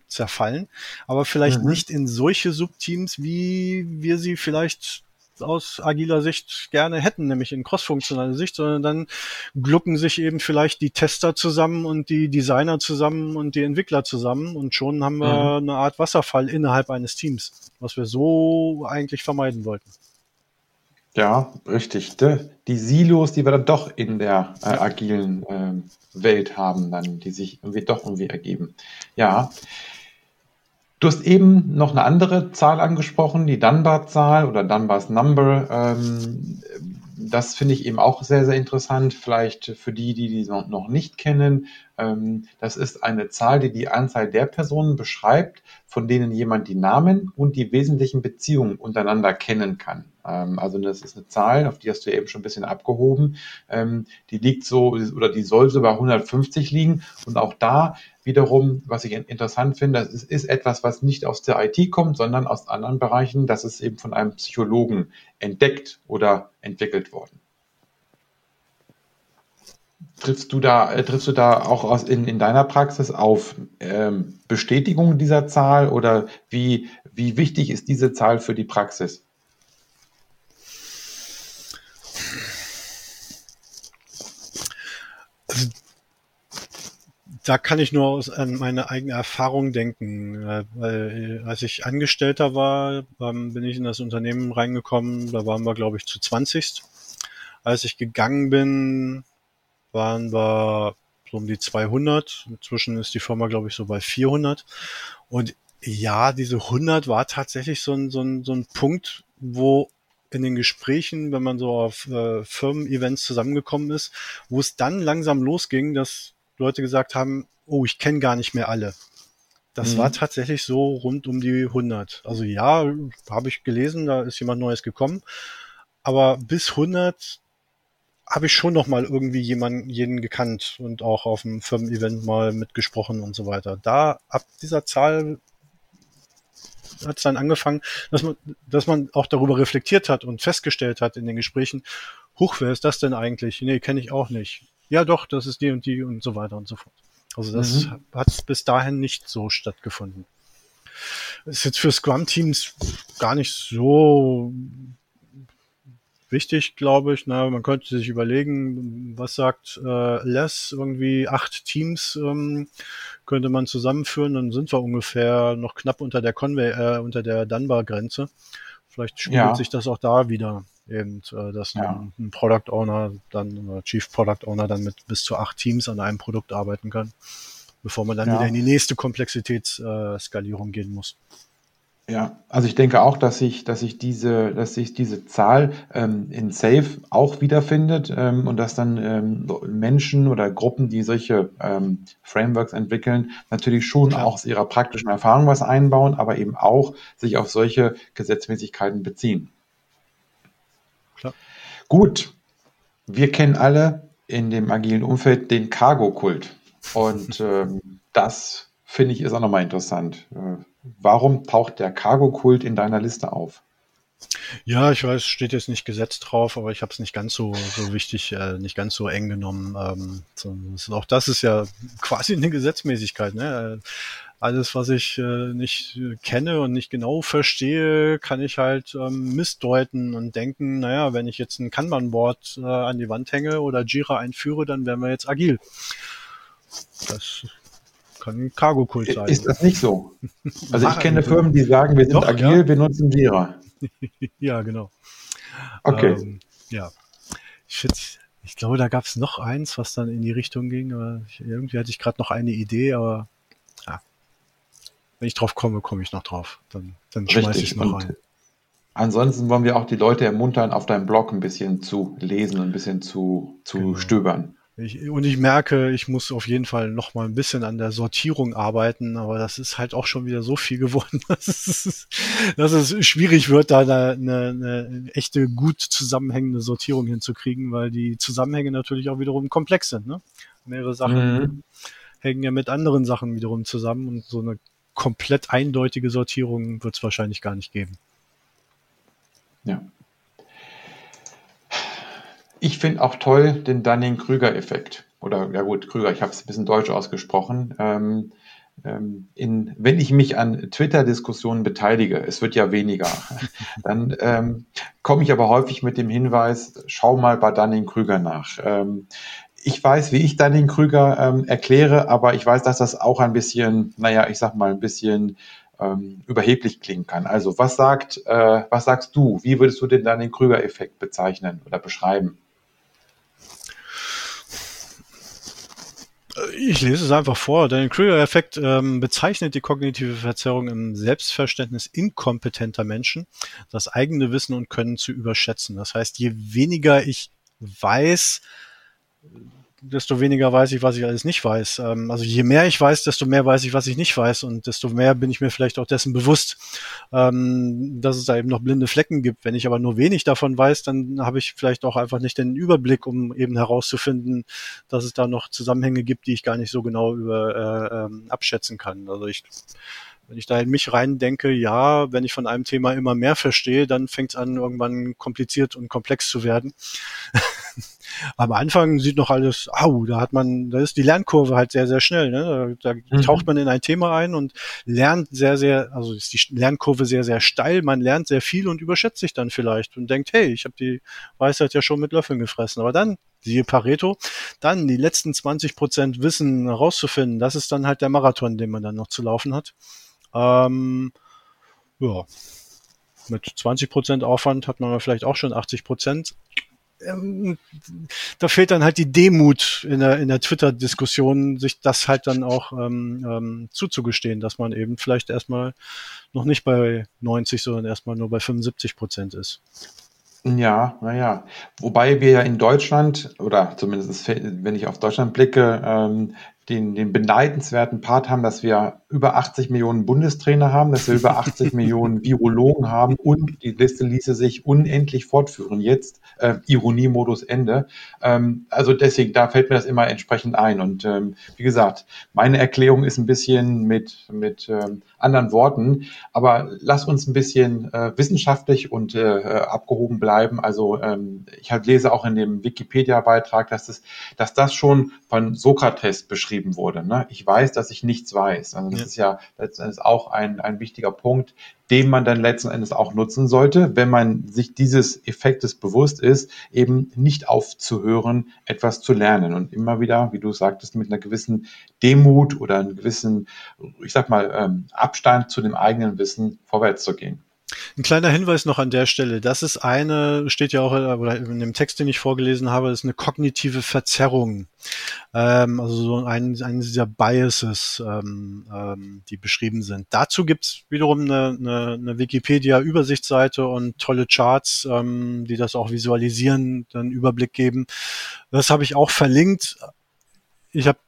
zerfallen, aber vielleicht mhm. nicht in solche Subteams, wie wir sie vielleicht aus agiler Sicht gerne hätten, nämlich in crossfunktionale Sicht, sondern dann glucken sich eben vielleicht die Tester zusammen und die Designer zusammen und die Entwickler zusammen und schon haben wir mhm. eine Art Wasserfall innerhalb eines Teams, was wir so eigentlich vermeiden wollten. Ja, richtig. Die Silos, die wir dann doch in der äh, agilen äh, Welt haben, dann, die sich irgendwie doch irgendwie ergeben. Ja. Du hast eben noch eine andere Zahl angesprochen, die Dunbar-Zahl oder Dunbar's Number. Ähm, das finde ich eben auch sehr, sehr interessant. Vielleicht für die, die die noch nicht kennen. Ähm, das ist eine Zahl, die die Anzahl der Personen beschreibt, von denen jemand die Namen und die wesentlichen Beziehungen untereinander kennen kann. Ähm, also das ist eine Zahl, auf die hast du eben schon ein bisschen abgehoben. Ähm, die liegt so oder die soll so bei 150 liegen. Und auch da wiederum, was ich interessant finde, das ist, ist etwas, was nicht aus der IT kommt, sondern aus anderen Bereichen. Das ist eben von einem Psychologen entdeckt oder entwickelt worden. Triffst du da, äh, triffst du da auch aus, in, in deiner Praxis auf ähm, Bestätigung dieser Zahl oder wie, wie wichtig ist diese Zahl für die Praxis? Also, da kann ich nur an meine eigene Erfahrung denken. Äh, weil, als ich Angestellter war, ähm, bin ich in das Unternehmen reingekommen. Da waren wir, glaube ich, zu 20. Als ich gegangen bin, waren wir so um die 200. Inzwischen ist die Firma, glaube ich, so bei 400. Und ja, diese 100 war tatsächlich so ein, so ein, so ein Punkt, wo in den Gesprächen, wenn man so auf äh, Firmen-Events zusammengekommen ist, wo es dann langsam losging, dass Leute gesagt haben, oh, ich kenne gar nicht mehr alle. Das mhm. war tatsächlich so rund um die 100. Also ja, habe ich gelesen, da ist jemand Neues gekommen. Aber bis 100 habe ich schon noch mal irgendwie jemanden, jeden gekannt und auch auf dem Firmen-Event mal mitgesprochen und so weiter. Da, ab dieser Zahl hat es dann angefangen, dass man, dass man auch darüber reflektiert hat und festgestellt hat in den Gesprächen, huch, wer ist das denn eigentlich? Nee, kenne ich auch nicht. Ja, doch, das ist die und die und so weiter und so fort. Also das mhm. hat bis dahin nicht so stattgefunden. Das ist jetzt für Scrum-Teams gar nicht so wichtig, glaube ich. Na, man könnte sich überlegen, was sagt äh, Les, irgendwie acht Teams ähm, könnte man zusammenführen, dann sind wir ungefähr noch knapp unter der Conway, äh, unter der Dunbar-Grenze. Vielleicht spiegelt ja. sich das auch da wieder, eben, äh, dass ja. ein, ein, Product Owner dann, oder Chief Product Owner dann mit bis zu acht Teams an einem Produkt arbeiten kann, bevor man dann ja. wieder in die nächste Komplexitätsskalierung äh, gehen muss. Ja, also ich denke auch, dass sich, dass sich diese, dass sich diese Zahl ähm, in Safe auch wiederfindet ähm, und dass dann ähm, Menschen oder Gruppen, die solche ähm, Frameworks entwickeln, natürlich schon Klar. auch aus ihrer praktischen Erfahrung was einbauen, aber eben auch sich auf solche Gesetzmäßigkeiten beziehen. Klar. Gut, wir kennen alle in dem agilen Umfeld den Cargo-Kult und [laughs] ähm, das finde ich ist auch nochmal interessant. Äh, Warum taucht der Cargo-Kult in deiner Liste auf? Ja, ich weiß, steht jetzt nicht gesetzt drauf, aber ich habe es nicht ganz so, so wichtig, äh, nicht ganz so eng genommen. Ähm, so, auch das ist ja quasi eine Gesetzmäßigkeit. Ne? Alles, was ich äh, nicht kenne und nicht genau verstehe, kann ich halt ähm, missdeuten und denken, naja, wenn ich jetzt ein Kanban-Board äh, an die Wand hänge oder Jira einführe, dann wären wir jetzt agil. Das kann Cargo-Kult sein. Ist das nicht so? [laughs] Also ich kenne Firmen, die sagen, wir sind Doch, agil, ja. wir nutzen Jira. [laughs] ja, genau. Okay. Ähm, ja. Ich, find, ich glaube, da gab es noch eins, was dann in die Richtung ging. Aber ich, irgendwie hatte ich gerade noch eine Idee, aber ja. wenn ich drauf komme, komme ich noch drauf. Dann, dann schmeiße ich es noch ein. Ansonsten wollen wir auch die Leute ermuntern, auf deinem Blog ein bisschen zu lesen ein bisschen zu, zu genau. stöbern. Ich, und ich merke, ich muss auf jeden Fall noch mal ein bisschen an der Sortierung arbeiten, aber das ist halt auch schon wieder so viel geworden, [laughs] dass es, dass es schwierig wird, da eine, eine, eine echte gut zusammenhängende Sortierung hinzukriegen, weil die Zusammenhänge natürlich auch wiederum komplex sind. Ne? Mehrere Sachen mhm. hängen ja mit anderen Sachen wiederum zusammen und so eine komplett eindeutige Sortierung wird es wahrscheinlich gar nicht geben. Ja. Ich finde auch toll den Dunning-Krüger-Effekt. Oder ja gut, Krüger, ich habe es ein bisschen deutsch ausgesprochen. Ähm, ähm, in, wenn ich mich an Twitter-Diskussionen beteilige, es wird ja weniger, [laughs] dann ähm, komme ich aber häufig mit dem Hinweis, schau mal bei Dunning-Krüger nach. Ähm, ich weiß, wie ich Dunning-Krüger ähm, erkläre, aber ich weiß, dass das auch ein bisschen, naja, ich sag mal, ein bisschen ähm, überheblich klingen kann. Also was sagt, äh, was sagst du? Wie würdest du den Dunning-Krüger-Effekt bezeichnen oder beschreiben? Ich lese es einfach vor. Der Krüger-Effekt ähm, bezeichnet die kognitive Verzerrung im Selbstverständnis inkompetenter Menschen, das eigene Wissen und Können zu überschätzen. Das heißt, je weniger ich weiß, desto weniger weiß ich, was ich alles nicht weiß. Ähm, also je mehr ich weiß, desto mehr weiß ich, was ich nicht weiß und desto mehr bin ich mir vielleicht auch dessen bewusst, ähm, dass es da eben noch blinde Flecken gibt. Wenn ich aber nur wenig davon weiß, dann habe ich vielleicht auch einfach nicht den Überblick, um eben herauszufinden, dass es da noch Zusammenhänge gibt, die ich gar nicht so genau über, äh, ähm, abschätzen kann. Also ich wenn ich da in mich rein denke, ja, wenn ich von einem Thema immer mehr verstehe, dann fängt es an, irgendwann kompliziert und komplex zu werden. [laughs] Am Anfang sieht noch alles, au, da hat man, da ist die Lernkurve halt sehr, sehr schnell. Ne? Da, da mhm. taucht man in ein Thema ein und lernt sehr, sehr, also ist die Lernkurve sehr, sehr steil. Man lernt sehr viel und überschätzt sich dann vielleicht und denkt, hey, ich habe die Weisheit ja schon mit Löffeln gefressen. Aber dann siehe Pareto, dann die letzten 20 Prozent Wissen herauszufinden, das ist dann halt der Marathon, den man dann noch zu laufen hat. Ähm, ja, mit 20 Prozent Aufwand hat man vielleicht auch schon 80 Prozent ähm, da fehlt dann halt die Demut in der, in der Twitter-Diskussion, sich das halt dann auch ähm, ähm, zuzugestehen, dass man eben vielleicht erstmal noch nicht bei 90, sondern erstmal nur bei 75 Prozent ist. Ja, naja. Wobei wir ja in Deutschland, oder zumindest wenn ich auf Deutschland blicke, ähm, den, den beneidenswerten Part haben, dass wir über 80 Millionen Bundestrainer haben, dass wir über 80 [laughs] Millionen Virologen haben und die Liste ließe sich unendlich fortführen. Jetzt äh, Ironiemodus Ende. Ähm, also deswegen, da fällt mir das immer entsprechend ein. Und ähm, wie gesagt, meine Erklärung ist ein bisschen mit, mit ähm, anderen Worten, aber lass uns ein bisschen äh, wissenschaftlich und äh, abgehoben bleiben. Also ähm, ich halt lese auch in dem Wikipedia-Beitrag, dass, das, dass das schon von Sokrates beschrieben wurde. Ne? Ich weiß, dass ich nichts weiß. Also das ja. ist ja letztendlich auch ein, ein wichtiger Punkt, den man dann letzten Endes auch nutzen sollte, wenn man sich dieses Effektes bewusst ist, eben nicht aufzuhören, etwas zu lernen und immer wieder, wie du sagtest, mit einer gewissen Demut oder einem gewissen, ich sag mal, ähm, Abstand zu dem eigenen Wissen vorwärts zu gehen. Ein kleiner Hinweis noch an der Stelle. Das ist eine, steht ja auch oder in dem Text, den ich vorgelesen habe, ist eine kognitive Verzerrung. Ähm, also so ein, eines dieser Biases, ähm, ähm, die beschrieben sind. Dazu gibt's wiederum eine, eine, eine Wikipedia-Übersichtsseite und tolle Charts, ähm, die das auch visualisieren, dann Überblick geben. Das habe ich auch verlinkt. Ich habe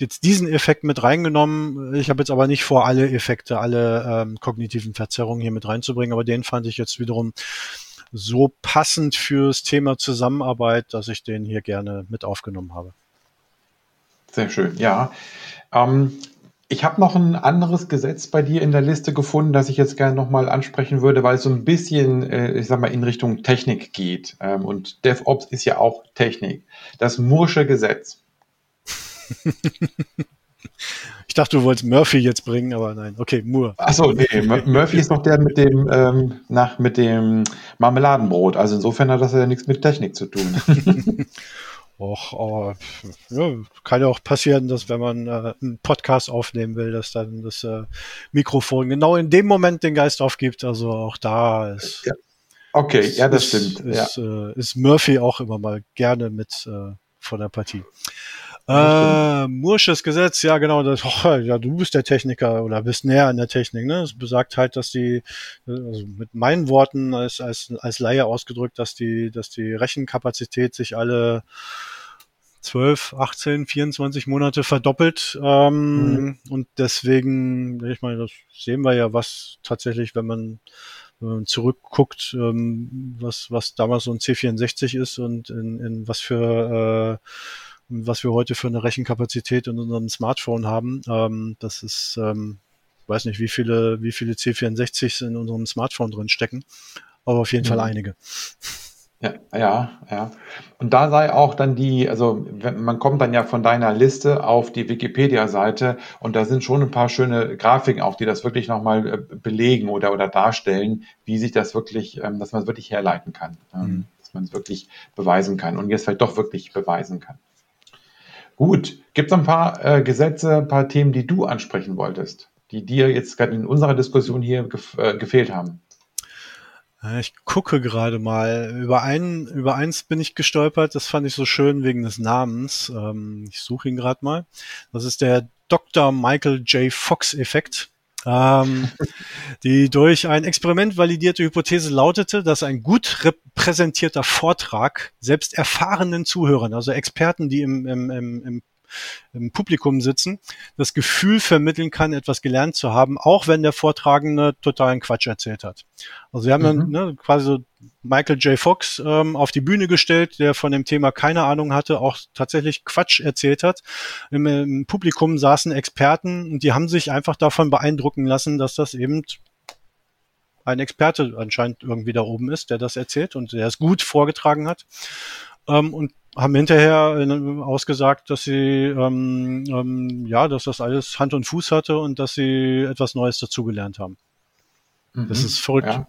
jetzt diesen Effekt mit reingenommen. Ich habe jetzt aber nicht vor, alle Effekte, alle ähm, kognitiven Verzerrungen hier mit reinzubringen, aber den fand ich jetzt wiederum so passend fürs Thema Zusammenarbeit, dass ich den hier gerne mit aufgenommen habe. Sehr schön, ja. Ähm, ich habe noch ein anderes Gesetz bei dir in der Liste gefunden, das ich jetzt gerne nochmal ansprechen würde, weil es so ein bisschen, äh, ich sag mal, in Richtung Technik geht. Ähm, und DevOps ist ja auch Technik. Das Mursche Gesetz. [laughs] ich dachte, du wolltest Murphy jetzt bringen, aber nein. Okay, Moore. Achso, nee, Murphy ist noch der mit dem, ähm, nach, mit dem Marmeladenbrot. Also insofern hat das ja nichts mit Technik zu tun. [laughs] Och, aber ja, kann ja auch passieren, dass wenn man äh, einen Podcast aufnehmen will, dass dann das äh, Mikrofon genau in dem Moment den Geist aufgibt. Also auch da ist. Ja. Okay, ist, ja, das ist, stimmt. Ist, ja. Äh, ist Murphy auch immer mal gerne mit äh, von der Partie. Äh, Mursches Gesetz, ja genau, das, [laughs] oh, ja, du bist der Techniker oder bist näher an der Technik, ne? Es besagt halt, dass die, also mit meinen Worten als, als, als Laie ausgedrückt, dass die, dass die Rechenkapazität sich alle 12, 18, 24 Monate verdoppelt. Ähm, mhm. Und deswegen, ich meine, das sehen wir ja, was tatsächlich, wenn man, zurückguckt, ähm, was, was damals so ein C64 ist und in, in was für äh, was wir heute für eine Rechenkapazität in unserem Smartphone haben. Ähm, das ist, ähm, weiß nicht, wie viele, wie viele C64s in unserem Smartphone drin stecken, aber auf jeden mhm. Fall einige. Ja, ja, ja. Und da sei auch dann die, also man kommt dann ja von deiner Liste auf die Wikipedia-Seite und da sind schon ein paar schöne Grafiken auch, die das wirklich nochmal äh, belegen oder, oder darstellen, wie sich das wirklich, ähm, dass man es wirklich herleiten kann, ähm, mhm. dass man es wirklich beweisen kann und jetzt vielleicht doch wirklich beweisen kann. Gut, gibt es ein paar äh, Gesetze, ein paar Themen, die du ansprechen wolltest, die dir jetzt gerade in unserer Diskussion hier gef äh, gefehlt haben? Ich gucke gerade mal. Über einen, über eins bin ich gestolpert. Das fand ich so schön wegen des Namens. Ähm, ich suche ihn gerade mal. Das ist der Dr. Michael J. Fox Effekt. Ähm, die durch ein Experiment validierte Hypothese lautete, dass ein gut repräsentierter Vortrag selbst erfahrenen Zuhörern, also Experten, die im, im, im, im im Publikum sitzen, das Gefühl vermitteln kann, etwas gelernt zu haben, auch wenn der Vortragende totalen Quatsch erzählt hat. Also wir haben mhm. dann ne, quasi so Michael J. Fox ähm, auf die Bühne gestellt, der von dem Thema keine Ahnung hatte, auch tatsächlich Quatsch erzählt hat. Im, Im, Publikum saßen Experten und die haben sich einfach davon beeindrucken lassen, dass das eben ein Experte anscheinend irgendwie da oben ist, der das erzählt und der es gut vorgetragen hat. Ähm, und haben hinterher ausgesagt, dass sie ähm, ähm, ja, dass das alles Hand und Fuß hatte und dass sie etwas Neues dazugelernt haben. Mhm. Das ist verrückt. Ja.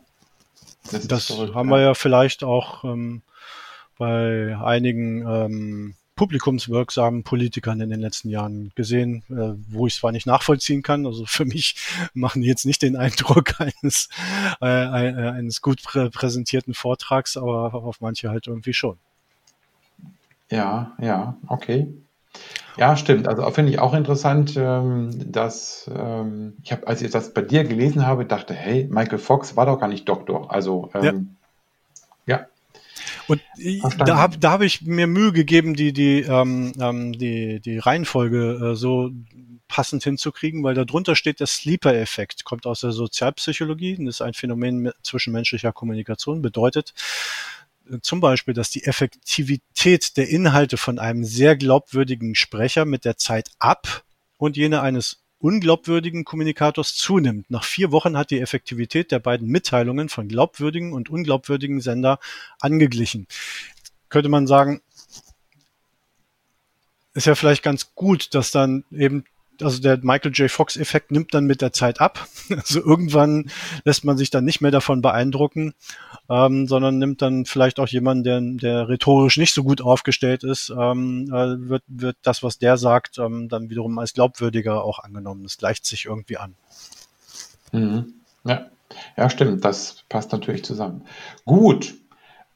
Das, das verrückt, haben ja. wir ja vielleicht auch ähm, bei einigen ähm, publikumswirksamen Politikern in den letzten Jahren gesehen, äh, wo ich zwar nicht nachvollziehen kann, also für mich [laughs] machen die jetzt nicht den Eindruck [laughs] eines, äh, eines gut präsentierten Vortrags, aber auf manche halt irgendwie schon. Ja, ja, okay. Ja, stimmt. Also finde ich auch interessant, ähm, dass ähm, ich habe, als ich das bei dir gelesen habe, dachte, hey, Michael Fox war doch gar nicht Doktor. Also ähm, ja. ja. Und da habe da hab ich mir Mühe gegeben, die, die, ähm, ähm, die, die Reihenfolge äh, so passend hinzukriegen, weil darunter steht der Sleeper-Effekt, kommt aus der Sozialpsychologie und ist ein Phänomen zwischenmenschlicher Kommunikation, bedeutet äh, zum Beispiel, dass die Effektivität der Inhalte von einem sehr glaubwürdigen Sprecher mit der Zeit ab und jene eines unglaubwürdigen Kommunikators zunimmt. Nach vier Wochen hat die Effektivität der beiden Mitteilungen von glaubwürdigen und unglaubwürdigen Sender angeglichen. Könnte man sagen, ist ja vielleicht ganz gut, dass dann eben also der Michael J. Fox-Effekt nimmt dann mit der Zeit ab. [laughs] Also irgendwann lässt man sich dann nicht mehr davon beeindrucken, ähm, sondern nimmt dann vielleicht auch jemanden, der, der rhetorisch nicht so gut aufgestellt ist, ähm, äh, wird, wird das, was der sagt, ähm, dann wiederum als glaubwürdiger auch angenommen. Das gleicht sich irgendwie an. Mhm. Ja. ja, stimmt. Das passt natürlich zusammen. Gut.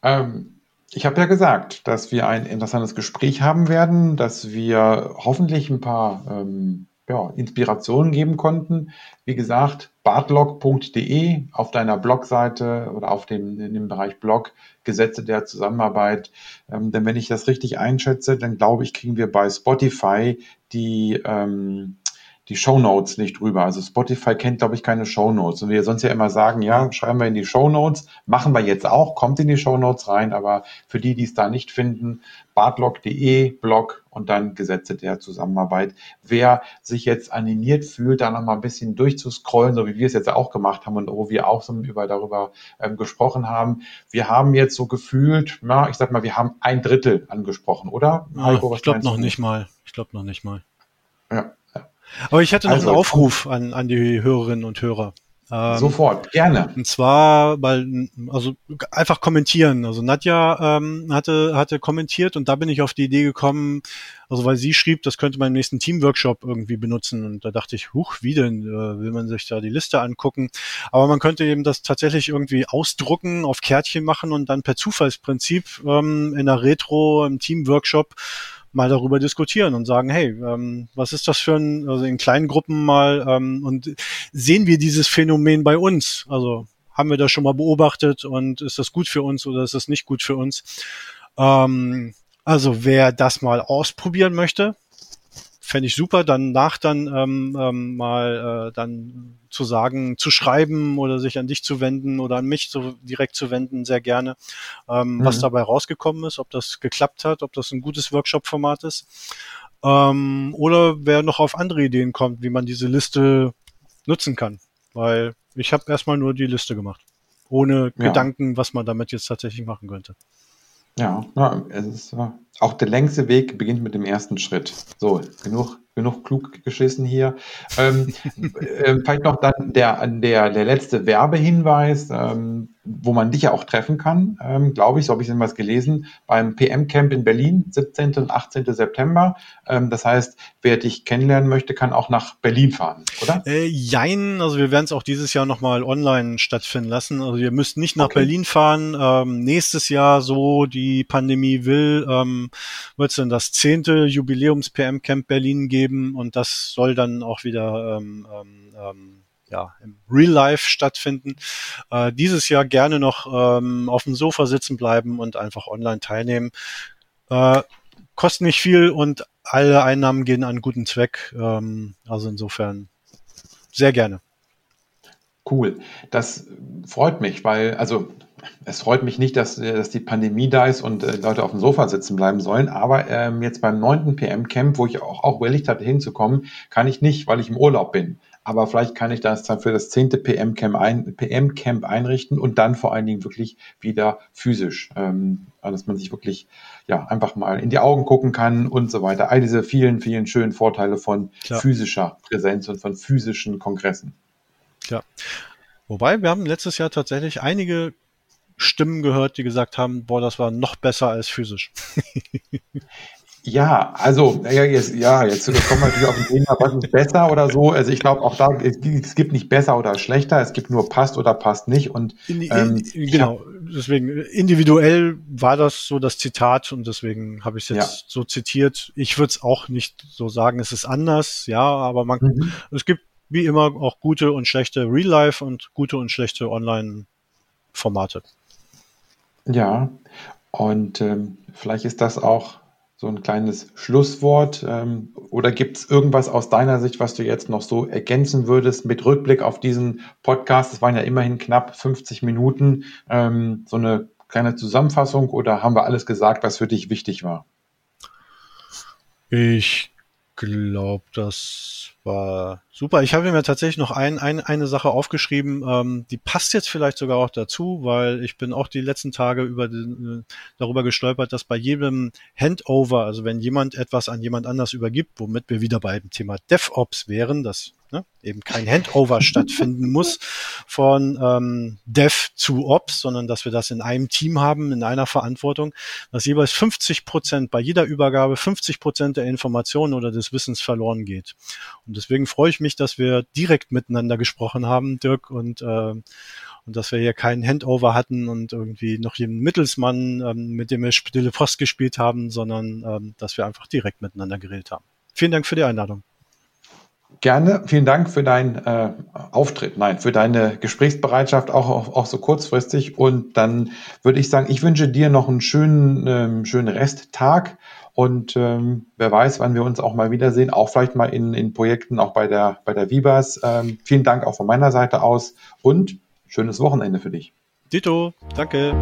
Ähm, ich habe ja gesagt, dass wir ein interessantes Gespräch haben werden, dass wir hoffentlich ein paar ähm, ja, Inspirationen geben konnten. Wie gesagt, bartlog.de auf deiner Blogseite oder auf dem, in dem Bereich Blog Gesetze der Zusammenarbeit. Ähm, denn wenn ich das richtig einschätze, dann glaube ich, kriegen wir bei Spotify die, ähm, die Show Notes nicht drüber. Also Spotify kennt, glaube ich, keine Show Notes. Und wir sonst ja immer sagen, ja, schreiben wir in die Show Notes, machen wir jetzt auch, kommt in die Show Notes rein, aber für die, die es da nicht finden, bartlog.de, Blog und dann Gesetze der Zusammenarbeit. Wer sich jetzt animiert fühlt, da nochmal ein bisschen durchzuscrollen, so wie wir es jetzt auch gemacht haben und wo wir auch so über, darüber ähm, gesprochen haben. Wir haben jetzt so gefühlt, na, ich sag mal, wir haben ein Drittel angesprochen, oder? Heiko, ich glaube noch nicht mal. Ich glaube noch nicht mal. Ja, aber ich hatte noch also, einen Aufruf an, an die Hörerinnen und Hörer. Ähm, Sofort, gerne. Und zwar, weil, also einfach kommentieren. Also Nadja ähm, hatte, hatte kommentiert und da bin ich auf die Idee gekommen, also weil sie schrieb, das könnte man im nächsten Teamworkshop irgendwie benutzen. Und da dachte ich, huch, wie denn? Äh, will man sich da die Liste angucken? Aber man könnte eben das tatsächlich irgendwie ausdrucken, auf Kärtchen machen und dann per Zufallsprinzip ähm, in der Retro im Teamworkshop mal darüber diskutieren und sagen, hey, ähm, was ist das für ein, also in kleinen Gruppen mal ähm, und sehen wir dieses Phänomen bei uns? Also haben wir das schon mal beobachtet und ist das gut für uns oder ist das nicht gut für uns? Ähm, also wer das mal ausprobieren möchte, fände ich super, dann nach dann ähm, ähm, mal äh, dann zu sagen, zu schreiben oder sich an dich zu wenden oder an mich so direkt zu wenden, sehr gerne, ähm, mhm. was dabei rausgekommen ist, ob das geklappt hat, ob das ein gutes Workshop-Format ist. Ähm, oder wer noch auf andere Ideen kommt, wie man diese Liste nutzen kann. Weil ich habe erstmal nur die Liste gemacht. Ohne ja. Gedanken, was man damit jetzt tatsächlich machen könnte. Ja, ja es ist auch der längste Weg beginnt mit dem ersten Schritt. So, genug genug klug geschissen hier. Ähm, [laughs] äh, vielleicht noch dann der, der, der letzte Werbehinweis, ähm, wo man dich ja auch treffen kann, ähm, glaube ich, so habe ich was gelesen, beim PM-Camp in Berlin, 17. und 18. September. Ähm, das heißt, wer dich kennenlernen möchte, kann auch nach Berlin fahren, oder? Äh, jein, also wir werden es auch dieses Jahr nochmal online stattfinden lassen. Also ihr müsst nicht nach okay. Berlin fahren. Ähm, nächstes Jahr, so die Pandemie will, ähm, wird es dann das zehnte Jubiläums-PM-Camp Berlin geben und das soll dann auch wieder ähm, ähm, ähm, ja, im Real Life stattfinden. Äh, dieses Jahr gerne noch ähm, auf dem Sofa sitzen bleiben und einfach online teilnehmen. Äh, kostet nicht viel und alle Einnahmen gehen an guten Zweck. Ähm, also insofern sehr gerne. Cool. Das freut mich, weil, also es freut mich nicht, dass, dass die Pandemie da ist und äh, Leute auf dem Sofa sitzen bleiben sollen. Aber ähm, jetzt beim neunten PM-Camp, wo ich auch, auch überlegt hatte, hinzukommen, kann ich nicht, weil ich im Urlaub bin. Aber vielleicht kann ich das dann für das zehnte PM-Camp ein, PM einrichten und dann vor allen Dingen wirklich wieder physisch, ähm, dass man sich wirklich ja einfach mal in die Augen gucken kann und so weiter. All diese vielen, vielen schönen Vorteile von Klar. physischer Präsenz und von physischen Kongressen. Ja. Wobei, wir haben letztes Jahr tatsächlich einige Stimmen gehört, die gesagt haben, boah, das war noch besser als physisch. [laughs] Ja, also ja, jetzt, ja, jetzt kommen wir natürlich auf ein Thema, was ist besser oder so. Also ich glaube auch da, es, es, gibt nicht besser oder schlechter, es gibt nur passt oder passt nicht. Und ähm, genau, deswegen individuell war das so das Zitat und deswegen habe ich es jetzt ja. so zitiert. Ich würde es auch nicht so sagen, es ist anders, ja, aber man, mhm. es gibt wie immer auch gute und schlechte Real Life und gute und schlechte Online-Formate. Ja, Und ähm, vielleicht ist das auch so ein kleines Schlusswort. Ähm, oder gibt es irgendwas aus deiner Sicht, was du jetzt noch so ergänzen würdest mit Rückblick auf diesen Podcast? Es waren ja immerhin knapp 50 Minuten. Ähm, so eine kleine Zusammenfassung oder haben wir alles gesagt, was für dich wichtig war? Ich glaube, das war super. Ich habe mir tatsächlich noch ein, ein, eine Sache aufgeschrieben, ähm, die passt jetzt vielleicht sogar auch dazu, weil ich bin auch die letzten Tage über den, äh, darüber gestolpert, dass bei jedem Handover, also wenn jemand etwas an jemand anders übergibt, womit wir wieder beim Thema DevOps wären, das ne, eben kein Handover stattfinden muss von ähm, Dev zu Ops, sondern dass wir das in einem Team haben, in einer Verantwortung, dass jeweils 50 Prozent bei jeder Übergabe 50 Prozent der Informationen oder des Wissens verloren geht. Und deswegen freue ich mich, dass wir direkt miteinander gesprochen haben, Dirk, und äh, und dass wir hier keinen Handover hatten und irgendwie noch jeden Mittelsmann, ähm, mit dem wir Stille Post gespielt haben, sondern ähm, dass wir einfach direkt miteinander geredet haben. Vielen Dank für die Einladung. Gerne, vielen Dank für deinen äh, Auftritt, nein, für deine Gesprächsbereitschaft, auch, auch, auch so kurzfristig. Und dann würde ich sagen, ich wünsche dir noch einen schönen, ähm, schönen Resttag und ähm, wer weiß, wann wir uns auch mal wiedersehen, auch vielleicht mal in, in Projekten, auch bei der, bei der Vibas. Ähm, vielen Dank auch von meiner Seite aus und schönes Wochenende für dich. Dito, danke.